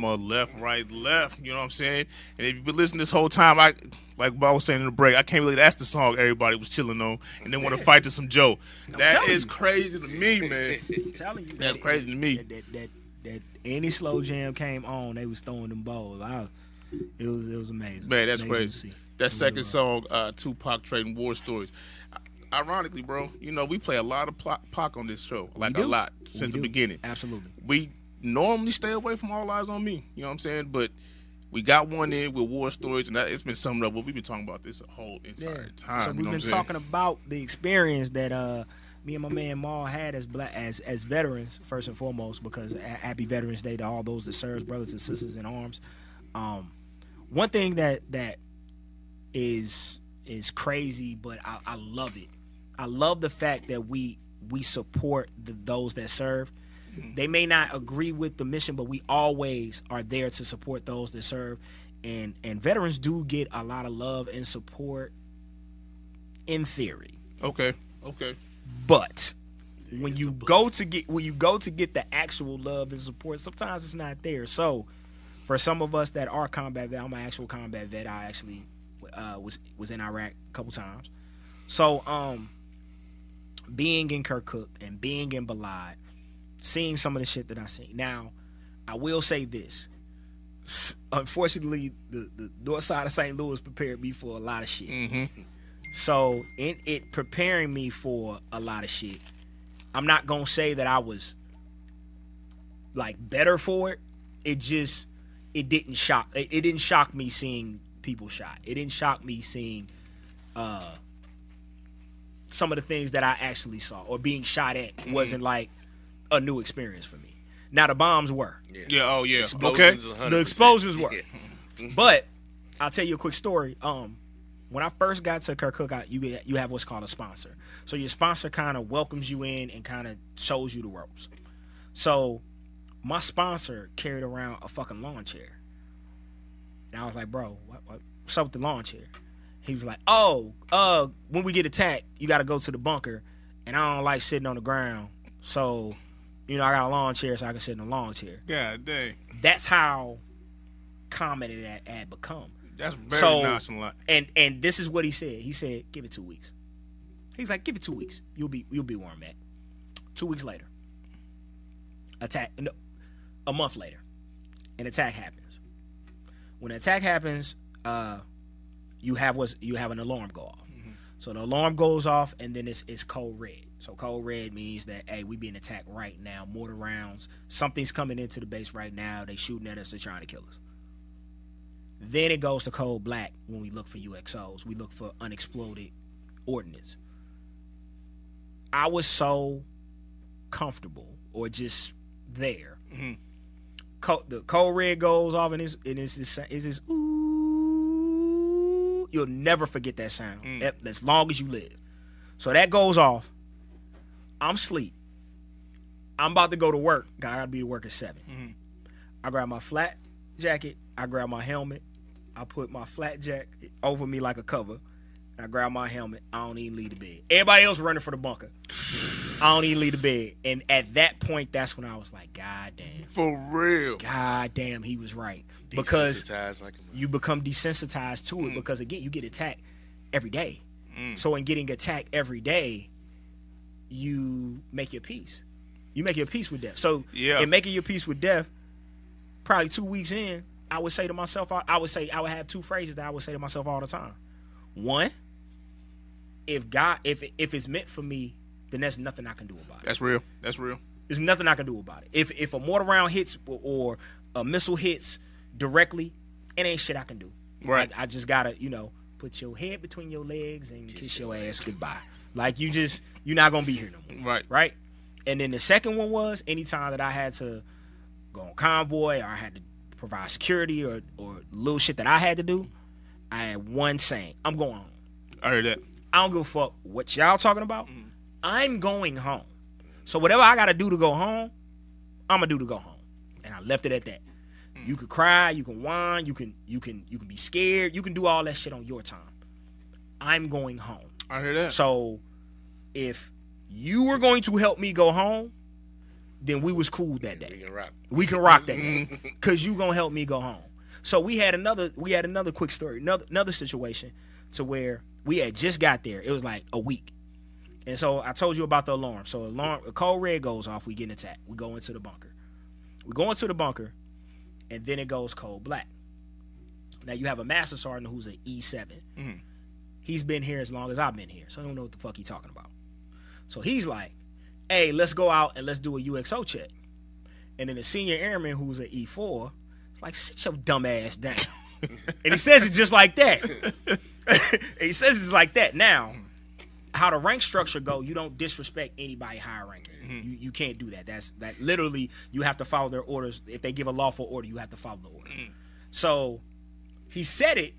drama, left, right, left. You know what I'm saying? And if you've been listening this whole time, I like I was saying in the break, I can't believe that's the song everybody was chilling on, and then want to fight to some Joe. That telling is you. crazy to me, man. I'm telling you, That's that- crazy to me. That, that, that, that any slow jam came on, they was throwing them balls. I, it was it was amazing. Man, that's Amazing crazy. That second song, uh, Tupac trading war stories. Ironically, bro, you know we play a lot of Pac on this show, like a lot since the beginning. Absolutely. We normally stay away from All Eyez on Me. You know what I'm saying? But we got one in with war stories, and that, it's been summed up. But we've been talking about this whole entire time. So we've know been what talking about the experience that uh me and my man Maul had as black as as veterans first and foremost because happy Veterans Day to all those that serves brothers and sisters in arms. Um, one thing that that is is crazy, but I, I love it. I love the fact that we we support the, those that serve. They may not agree with the mission, but we always are there to support those that serve. And and veterans do get a lot of love and support in theory. Okay. Okay. But when you go to get when you go to get the actual love and support, sometimes it's not there. So for some of us that are combat vet, I'm an actual combat vet. I actually uh, was was in Iraq a couple times. So um being in Kirkuk and being in Balad, seeing some of the shit that I seen. Now, I will say this. Unfortunately, the, the north side of St. Louis prepared me for a lot of shit. Mm-hmm. So in it preparing me for a lot of shit, I'm not gonna say that I was like better for it. It just it didn't shock it, it didn't shock me seeing people shot. It didn't shock me seeing uh some of the things that I actually saw or being shot at wasn't like a new experience for me. Now the bombs were. Yeah. Oh yeah. Okay. Okay. The explosions were. But I'll tell you a quick story. Um, when I first got to Kirkuk, I, you get, you have what's called a sponsor. So your sponsor kind of welcomes you in and kind of shows you the ropes. So my sponsor carried around a fucking lawn chair, and I was like, "Bro, what, what, what's up with the lawn chair?" He was like, "Oh, uh, when we get attacked, you got to go to the bunker, and I don't like sitting on the ground, so." You know, I got a lawn chair, so I can sit in a lawn chair God dang. that's how common it had, had become. That's very so, nonchalant. And and this is what he said. He said, "Give it two weeks." He's like, "Give it two weeks. You'll be you'll be where I'm at." Two weeks later, attack. No, a month later, an attack happens. When an attack happens, uh, you have what's you have an alarm go off. So the alarm goes off, and then it's it's code red. So code red means that hey, we being attacked right now. Mortar rounds, something's coming into the base right now. They shooting at us. They're trying to kill us. Then it goes to cold black when we look for UXOs. We look for unexploded ordnance. I was so comfortable or just there. Mm-hmm. Co- the code red goes off and it's and it's this it's this ooh. You'll never forget that sound mm. e- as long as you live. So that goes off. I'm asleep. I'm about to go to work. I gotta be to work at 7 I grab my flak jacket. I grab my helmet. I put my flak jacket over me like a cover. I grab my helmet. I don't even leave the bed. Everybody else running for the bunker. I don't even leave the bed. And at that point, that's when I was like, God damn. For real. God damn, he was right. Because like you become desensitized to Mm. it because again, you get attacked every day. So in getting attacked every day, you make your peace. You make your peace with death. So Yeah. in making your peace with death, probably two weeks in, I would say to myself, I, I would say I would have two phrases that I would say to myself all the time. One, if God, if if it's meant for me, then there's nothing I can do about it. That's real. That's real. There's nothing I can do about it. If if a mortar round hits or, a missile hits directly, it ain't shit I can do. Right. I, I just gotta, you know, put your head between your legs and kiss, your ass goodbye. Like you just you're not gonna be here no more. Right. Right? And then the second one was anytime that I had to go on convoy or I had to provide security or or little shit that I had to do, I had one saying: I'm going home. I heard that. I don't give a fuck what y'all talking about. Mm-hmm. I'm going home. So whatever I gotta do to go home, I'm gonna do to go home. And I left it at that. Mm. You can cry, you can whine, you can you can you can be scared, you can do all that shit on your time. I'm going home. I heard that. So if you were going to help me go home, then we was cool that day. We can rock. We can rock that day. Cause you gonna help me go home. So we had another we had another quick story, another another situation to where we had just got there. It was like a week. And so I told you about the alarm. So alarm a code red goes off, we get attacked. We go into the bunker. We go into the bunker, and then it goes cold black. Now you have a master sergeant who's an E7. Mhm. He's been here as long as I've been here, so I don't know what the fuck he's talking about. So he's like, "Hey, let's go out and let's do a UXO check." And then the senior airman, who's an E4, is like, "Sit your dumb ass down." and he says it just like that. He says it's like that. Now, how the rank structure go, you don't disrespect anybody higher ranking. Mm-hmm. You you can't do that. That's that literally you have to follow their orders. If they give a lawful order, you have to follow the order. Mm. So he said it,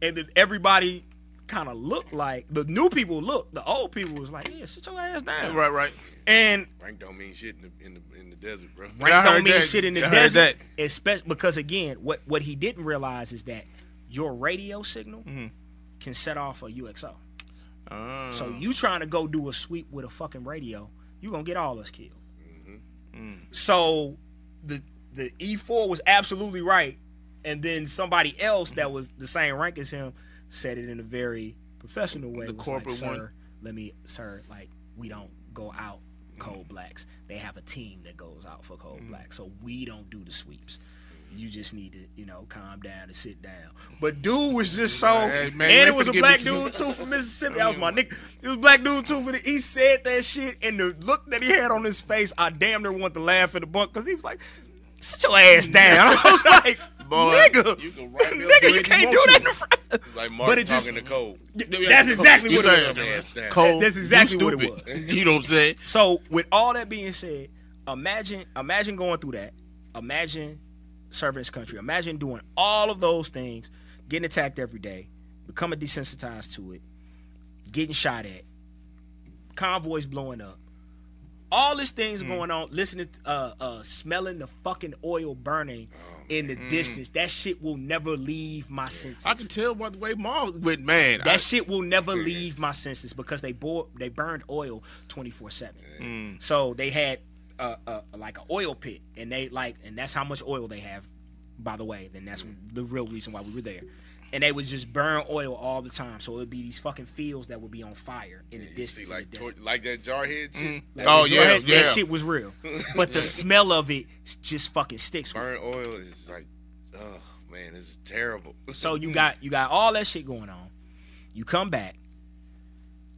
and then everybody kind of looked like the new people looked. The old people was like, "Yeah, sit your ass down." Right, right. And Rank don't mean shit in the in the, in the desert, bro. rank don't mean shit in the I heard desert. that. Especially because again, what what he didn't realize is that your radio signal Mm-hmm. can set off a UXO. Ah. So you trying to go do a sweep with a fucking radio, you gonna get all us killed. Mm. So the the E4 was absolutely right, and then somebody else that was the same rank as him said it in a very professional way. The corporate like, one. Let me, sir, like we don't go out cold blacks. They have a team that goes out for Mm. cold blacks, so we don't do the sweeps. You just need to, you know, calm down and sit down. But dude was just so, Hey, man, and it was a black dude too from Mississippi. That was my nigga. It was a black dude too. For the, he said that shit, and the look that he had on his face, I damn near want to laugh at the bunk because he was like, "Sit your ass down." I was like, Boy, "Nigga, You can write me a nigga, you you can't do that." to. In front. Like But it just- talking to Cole. That's exactly what it was. saying, Cole, That's exactly you what it was. You know what I'm saying? So with all that being said, imagine imagine going through that. Imagine serving this country. Imagine doing all of those things, getting attacked every day, becoming desensitized to it, getting shot at, convoys blowing up. All these things going on, listening, to, uh, uh, smelling the fucking oil burning in the distance. That shit will never leave my senses. I can tell by the way mom went, man. That I- shit will never leave my senses because they bore, they burned oil twenty four seven. Mm. So they had uh, uh, like an oil pit, and they like, and that's how much oil they have. By the way, then that's the real reason why we were there. And they would just burn oil all the time, so it would be these fucking fields that would be on fire in the See, distance. in like the tor- like that jarhead shit. Mm-hmm. Like, Oh, the yeah, dread- yeah. that shit was real. But the smell of it just fucking sticks. With Burn oil is like, oh man, this is terrible. So you got you got all that shit going on. You come back.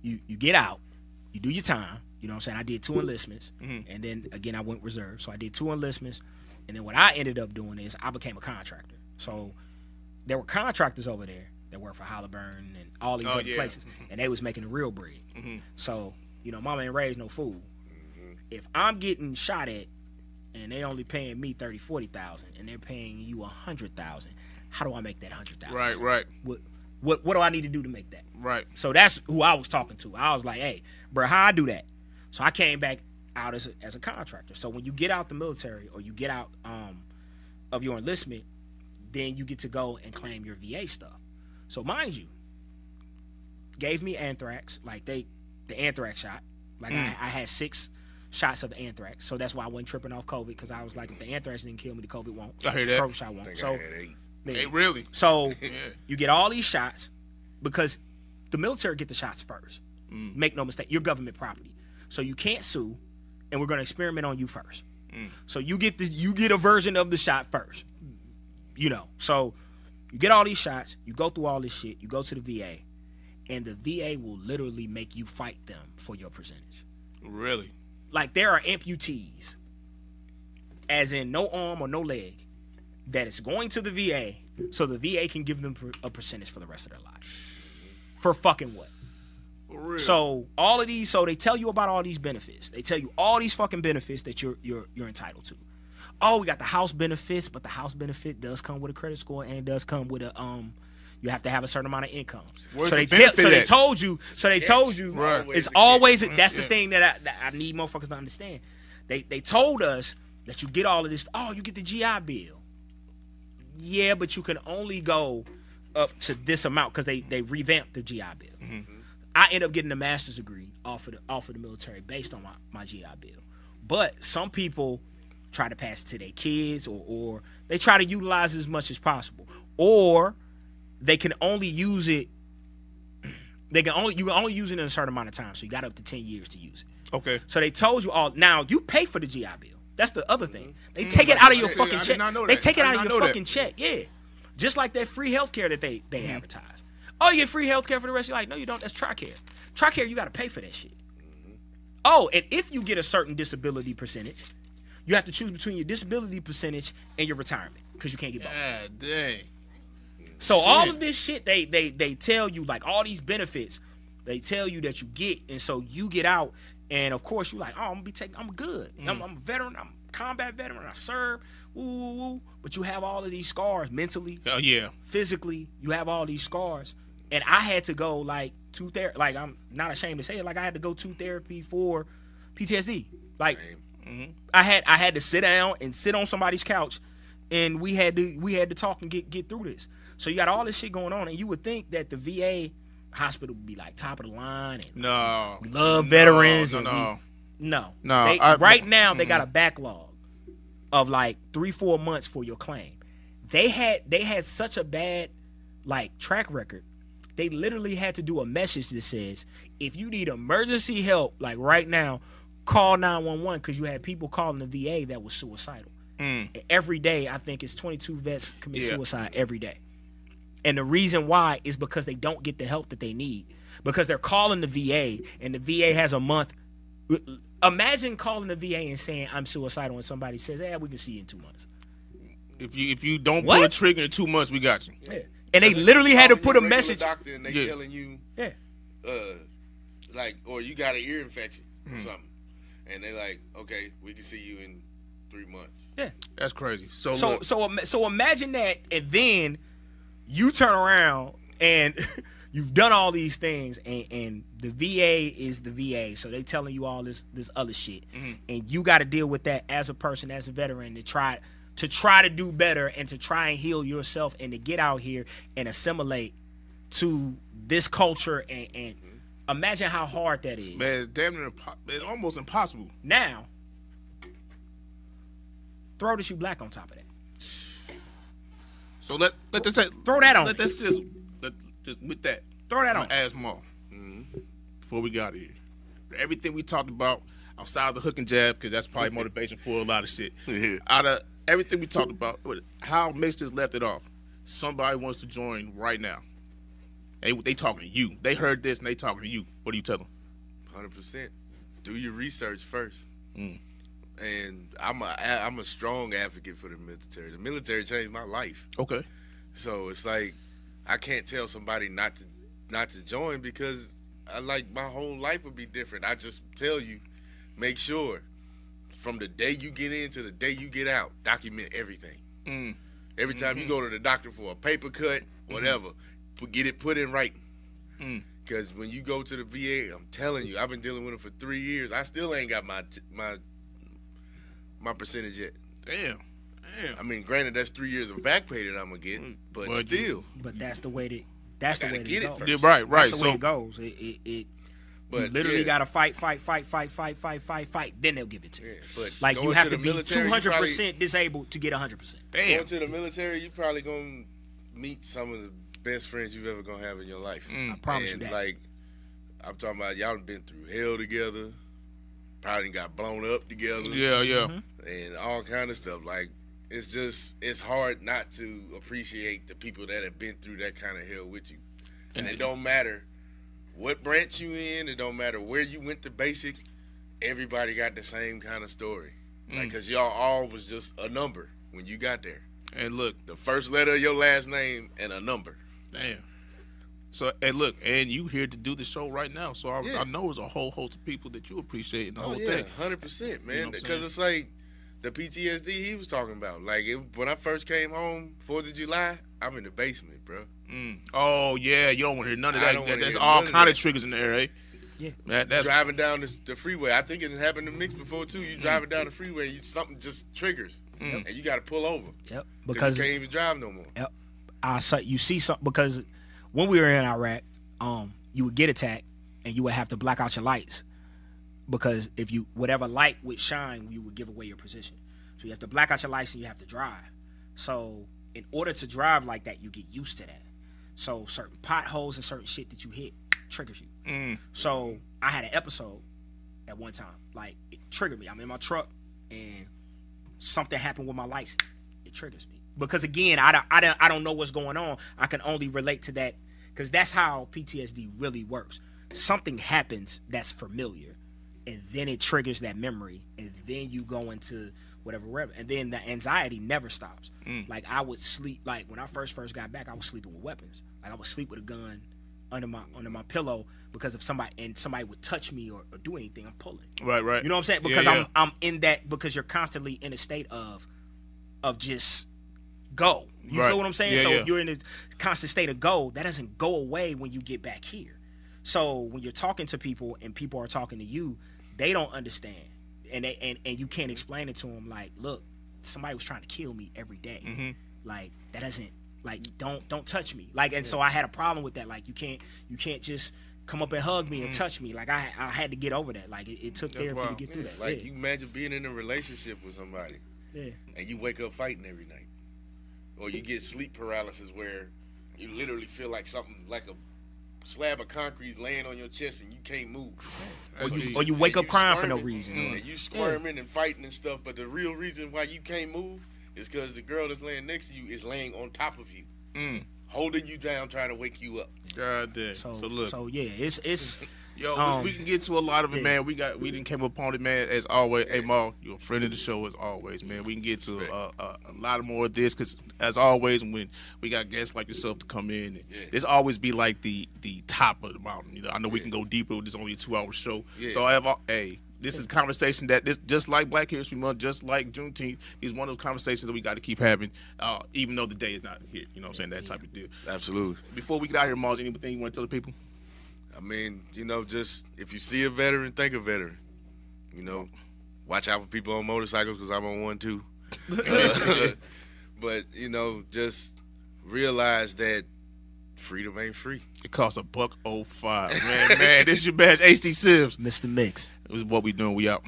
You you get out. You do your time. You know what I'm saying? I did two enlistments, mm-hmm. and then again I went reserve. So I did two enlistments, and then what I ended up doing is I became a contractor. So there were contractors over there that worked for Halliburton and all these Oh, other yeah. places, and they was making the real bread. Mhm. So you know, mama ain't raised no fool. If I'm getting shot at and they only paying me 30, 40,000 and they're paying you a hundred thousand, how do I make that hundred thousand? Right, right. What what what do I need to do to make that? Right. So that's who I was talking to. I was like, hey, bro, how I do that? So I came back out as a, as a contractor. So when you get out the military or you get out um, of your enlistment, then you get to go and claim your VA stuff. So mind you, gave me anthrax, like they the anthrax shot. Like I, Mm. I had six shots of anthrax, so that's why I wasn't tripping off COVID because I was like, if the anthrax didn't kill me, the COVID won't. I hear that. COVID shot won't. think So I had eight. Hey, really? So Yeah. you get all these shots because the military get the shots first. Mm. Make no mistake, you're government property, so you can't sue, and we're going to experiment on you first. Mm. So you get this, you get a version of the shot first. You know, so you get all these shots, you go through all this shit, you go to the VA, and the VA will literally make you fight them for your percentage. Really? Like there are amputees, as in no arm or no leg, that is going to the VA so the VA can give them a percentage for the rest of their life. For fucking what? For real. So all of these, so they tell you about all these benefits. They tell you all these fucking benefits that you're you're you're entitled to. Oh, we got the house benefits, but the house benefit does come with a credit score and does come with a um. You have to have a certain amount of income. Where's so they the tell, benefit so they told you. So they told you. Right. It's always that's the Yeah. thing that I, that I need motherfuckers to understand. They they told us that you get all of this. Oh, you get the GI Bill. Yeah, but you can only go up to this amount because they they revamped the GI Bill. Mm-hmm. I end up getting a master's degree off of the off of the military based on my, my GI Bill. But some people try to pass it to their kids or or they try to utilize it as much as possible. Or they can only use it they can only you can only use it in a certain amount of time. So you got up to 10 years to use it. Okay. So they told you all now you pay for the GI Bill. That's the other thing. They Mm, take it out of your fucking check. They take it out of your fucking check. Yeah. Just like that free health care that they they Mm-hmm. advertise. Oh, you get free health care for the rest of your life. No, you don't. That's TRICARE. TRICARE, you got to pay for that shit. Oh, and if you get a certain disability percentage, you have to choose between your disability percentage and your retirement because you can't get both. God dang. So all of this shit they they they tell you like all these benefits they tell you that you get and so you get out and of course you're like oh I'm gonna be taking I'm good mm. I'm, I'm a veteran I'm a combat veteran I serve woo, woo, woo. but you have all of these scars mentally Oh yeah. physically you have all these scars and I had to go like to therapy like I'm not ashamed to say it like I had to go to therapy for PTSD like Mm-hmm. I had I had to sit down and sit on somebody's couch and we had to we had to talk and get get through this. So you got all this shit going on and you would think that the VA hospital would be like top of the line and No. we love No, veterans No, and no. we, no. No, They- I- right now they got mm-hmm. a backlog of like 3 4 months for your claim. They had they had such a bad like track record. They literally had to do a message that says if you need emergency help like right now, call 911 cuz you had people calling the VA that was suicidal. Mm. Every day, I think it's 22 vets commit Yeah. suicide every day. And the reason why is because they don't get the help that they need. Because they're calling the VA and the VA has a month. Imagine calling the VA and saying I'm suicidal and somebody says, "Yeah, we can see you in 2 months." If you if you don't pull a trigger in two months, we got you. And they literally had to put a message Doctor and they Yeah. telling you, Yeah. uh, like, or you got an ear infection or Hmm. something, and they like, okay, we can see you in three months. Yeah. That's crazy. So So look, so so imagine that, and then you turn around and you've done all these things, and, and the VA is the VA, so they telling you all this this other shit, mm-hmm. and you got to deal with that as a person, as a veteran, to try to try to do better and to try and heal yourself and to get out here and assimilate to this culture and, and imagine how hard that is. man, it's damn near impo- it's almost impossible. Now, throw the shoe black on top of that. So let let this throw that on Let me. this just let, just with that. Throw that I'm on. gonna Ask Maul mm-hmm. before we got here. Everything we talked about outside of the hook and jab, because that's probably motivation for a lot of shit. Out of everything we talked about, how Mitch just left it off. Somebody wants to join right now. They they talking to you. They heard this and they talking to you. What do you tell them? Hundred percent. Do your research first. Mm. And I'm a I'm a strong advocate for the military. The military changed my life. Okay. So it's like I can't tell somebody not to not to join because I like my whole life would be different. I just tell you, make sure from the day you get in to the day you get out, document everything. Mm. Every time you Mhm. go to the doctor for a paper cut, whatever, put, get it put in writing. Mm. Because when you go to the VA, I'm telling you, I've been dealing with it for three years. I still ain't got my my my percentage yet. Damn. Damn. I mean, granted, that's three years of back pay that I'm gonna get, but, But still, But that's the way that that's the gotta get it it goes. Yeah, right, right. That's the way it goes. It it, it But, you literally yeah. got to fight, fight, fight, fight, fight, fight, fight, fight. Then they'll give it to you. but like you have to to, be military, two you hundred probably- percent disabled to get hundred percent. going to the military, you probably gonna meet some of the best friends you've ever gonna have in your life. I promise you that. Like, I'm talking about y'all been through hell together. Probably got blown up together. Yeah, yeah. Mm-hmm. And all kind of stuff. Like, it's just it's hard not to appreciate the people that have been through that kind of hell with you. And it don't matter what branch you in. It don't matter where you went to basic. Everybody got the same kind of story. Like, Mm. cause y'all all was just a number when you got there. And look, The first letter of your last name and a number. Damn. So and look, and you here to do the show right now. So I, Yeah. I know there's a whole host of people that you appreciate in the Oh whole yeah, thing. hundred percent, man. what I'm Because it's like the PTSD he was talking about. Like it, when I first came home, Fourth of July, I'm in the basement, bro. Mm. Oh yeah, you don't want to hear none of that. don't that wanna there's all none of kind of that. triggers in the there, eh? Yeah. That, that's driving down the, the freeway. I think it happened to Mix before too. You driving down the freeway, you, something just triggers, Mm. and you got to pull over. Yep. Because Because you can't even drive no more. Yep. I saw you see some because when we were in Iraq, um, you would get attacked and you would have to black out your lights because if you whatever light would shine, you would give away your position. So you have to black out your lights and you have to drive. So in order to drive like that, you get used to that. So certain potholes and certain shit that you hit triggers you. Mm. So I had an episode at one time. Like it triggered me. I'm in my truck and something happened with my lights. It triggers me because again, I don't, I don't, I don't know what's going on. I can only relate to that because that's how PTSD really works. Something happens that's familiar, and then it triggers that memory, and then you go into whatever, whatever, and then the anxiety never stops. Mm. Like I would sleep, like when I first first got back, I was sleeping with weapons. Like I would sleep with a gun under my under my pillow because if somebody and somebody would touch me or, or do anything, I'm pulling. Right, right. You know what I'm saying? Yeah, Because yeah. I'm I'm in that because you're constantly in a state of of just go. You Right. feel what I'm saying? Yeah, so yeah. if you're in a constant state of go, that doesn't go away when you get back here. So when you're talking to people and people are talking to you, they don't understand. And they and, and you can't explain it to them like, look, somebody was trying to kill me every day. Mhm. Like that doesn't like don't don't touch me. Like and so I had a problem with that. Like you can't you can't just come up and hug me and Mhm. touch me. Like I I had to get over that. Like it, it took That's therapy wild. to get through that. Like yeah. you imagine being in a relationship with somebody, Yeah. and you wake up fighting every night, or you get sleep paralysis where you literally feel like something like a slab of concrete laying on your chest and you can't move. Or you- And or you wake up crying for no squirming, reason. and Mm. you squirming and fighting and stuff, but the real reason why you can't move is because the girl that's laying next to you is laying on top of you, Mm. holding you down, trying to wake you up. God damn. So, So, look. So yeah, it's it's Yo, um, we, we can get to a lot of it, yeah. man. We got we didn't came upon it, man. As always, hey Maul, you're a friend of the show as always, man. We can get to uh, uh, a lot of more of this because as always, when we got guests like yourself to come in, and this always be like the the top of the mountain. You know, I know we can go deeper. With this only a two hour show, Yeah. so I have a hey. This is conversation that this just like Black History Month, just like Juneteenth, is one of those conversations that we got to keep having, uh, even though the day is not here. You know what I'm saying? That type of deal. Absolutely. Before we get out here, Mars, anything you want to tell the people? I mean, you know, just if you see a veteran, think a veteran. You know, watch out for people on motorcycles because I'm on one too. Uh, but you know, just realize that freedom ain't free. It costs a buck oh five. Man, man, this is your best HD Sims. Mr. Mix. This is what we doing. We out.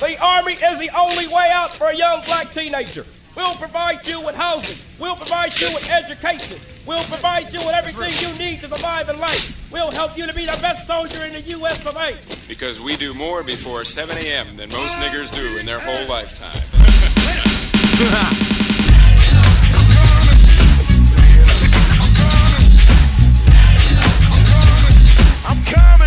The Army is the only way out for a young black teenager. We'll provide you with housing. We'll provide you with education. We'll provide you with everything you need to survive in life. We'll help you to be the best soldier in the U.S. of A. Because we do more before 7 a.m. than most niggers do in their whole lifetime. I'm coming.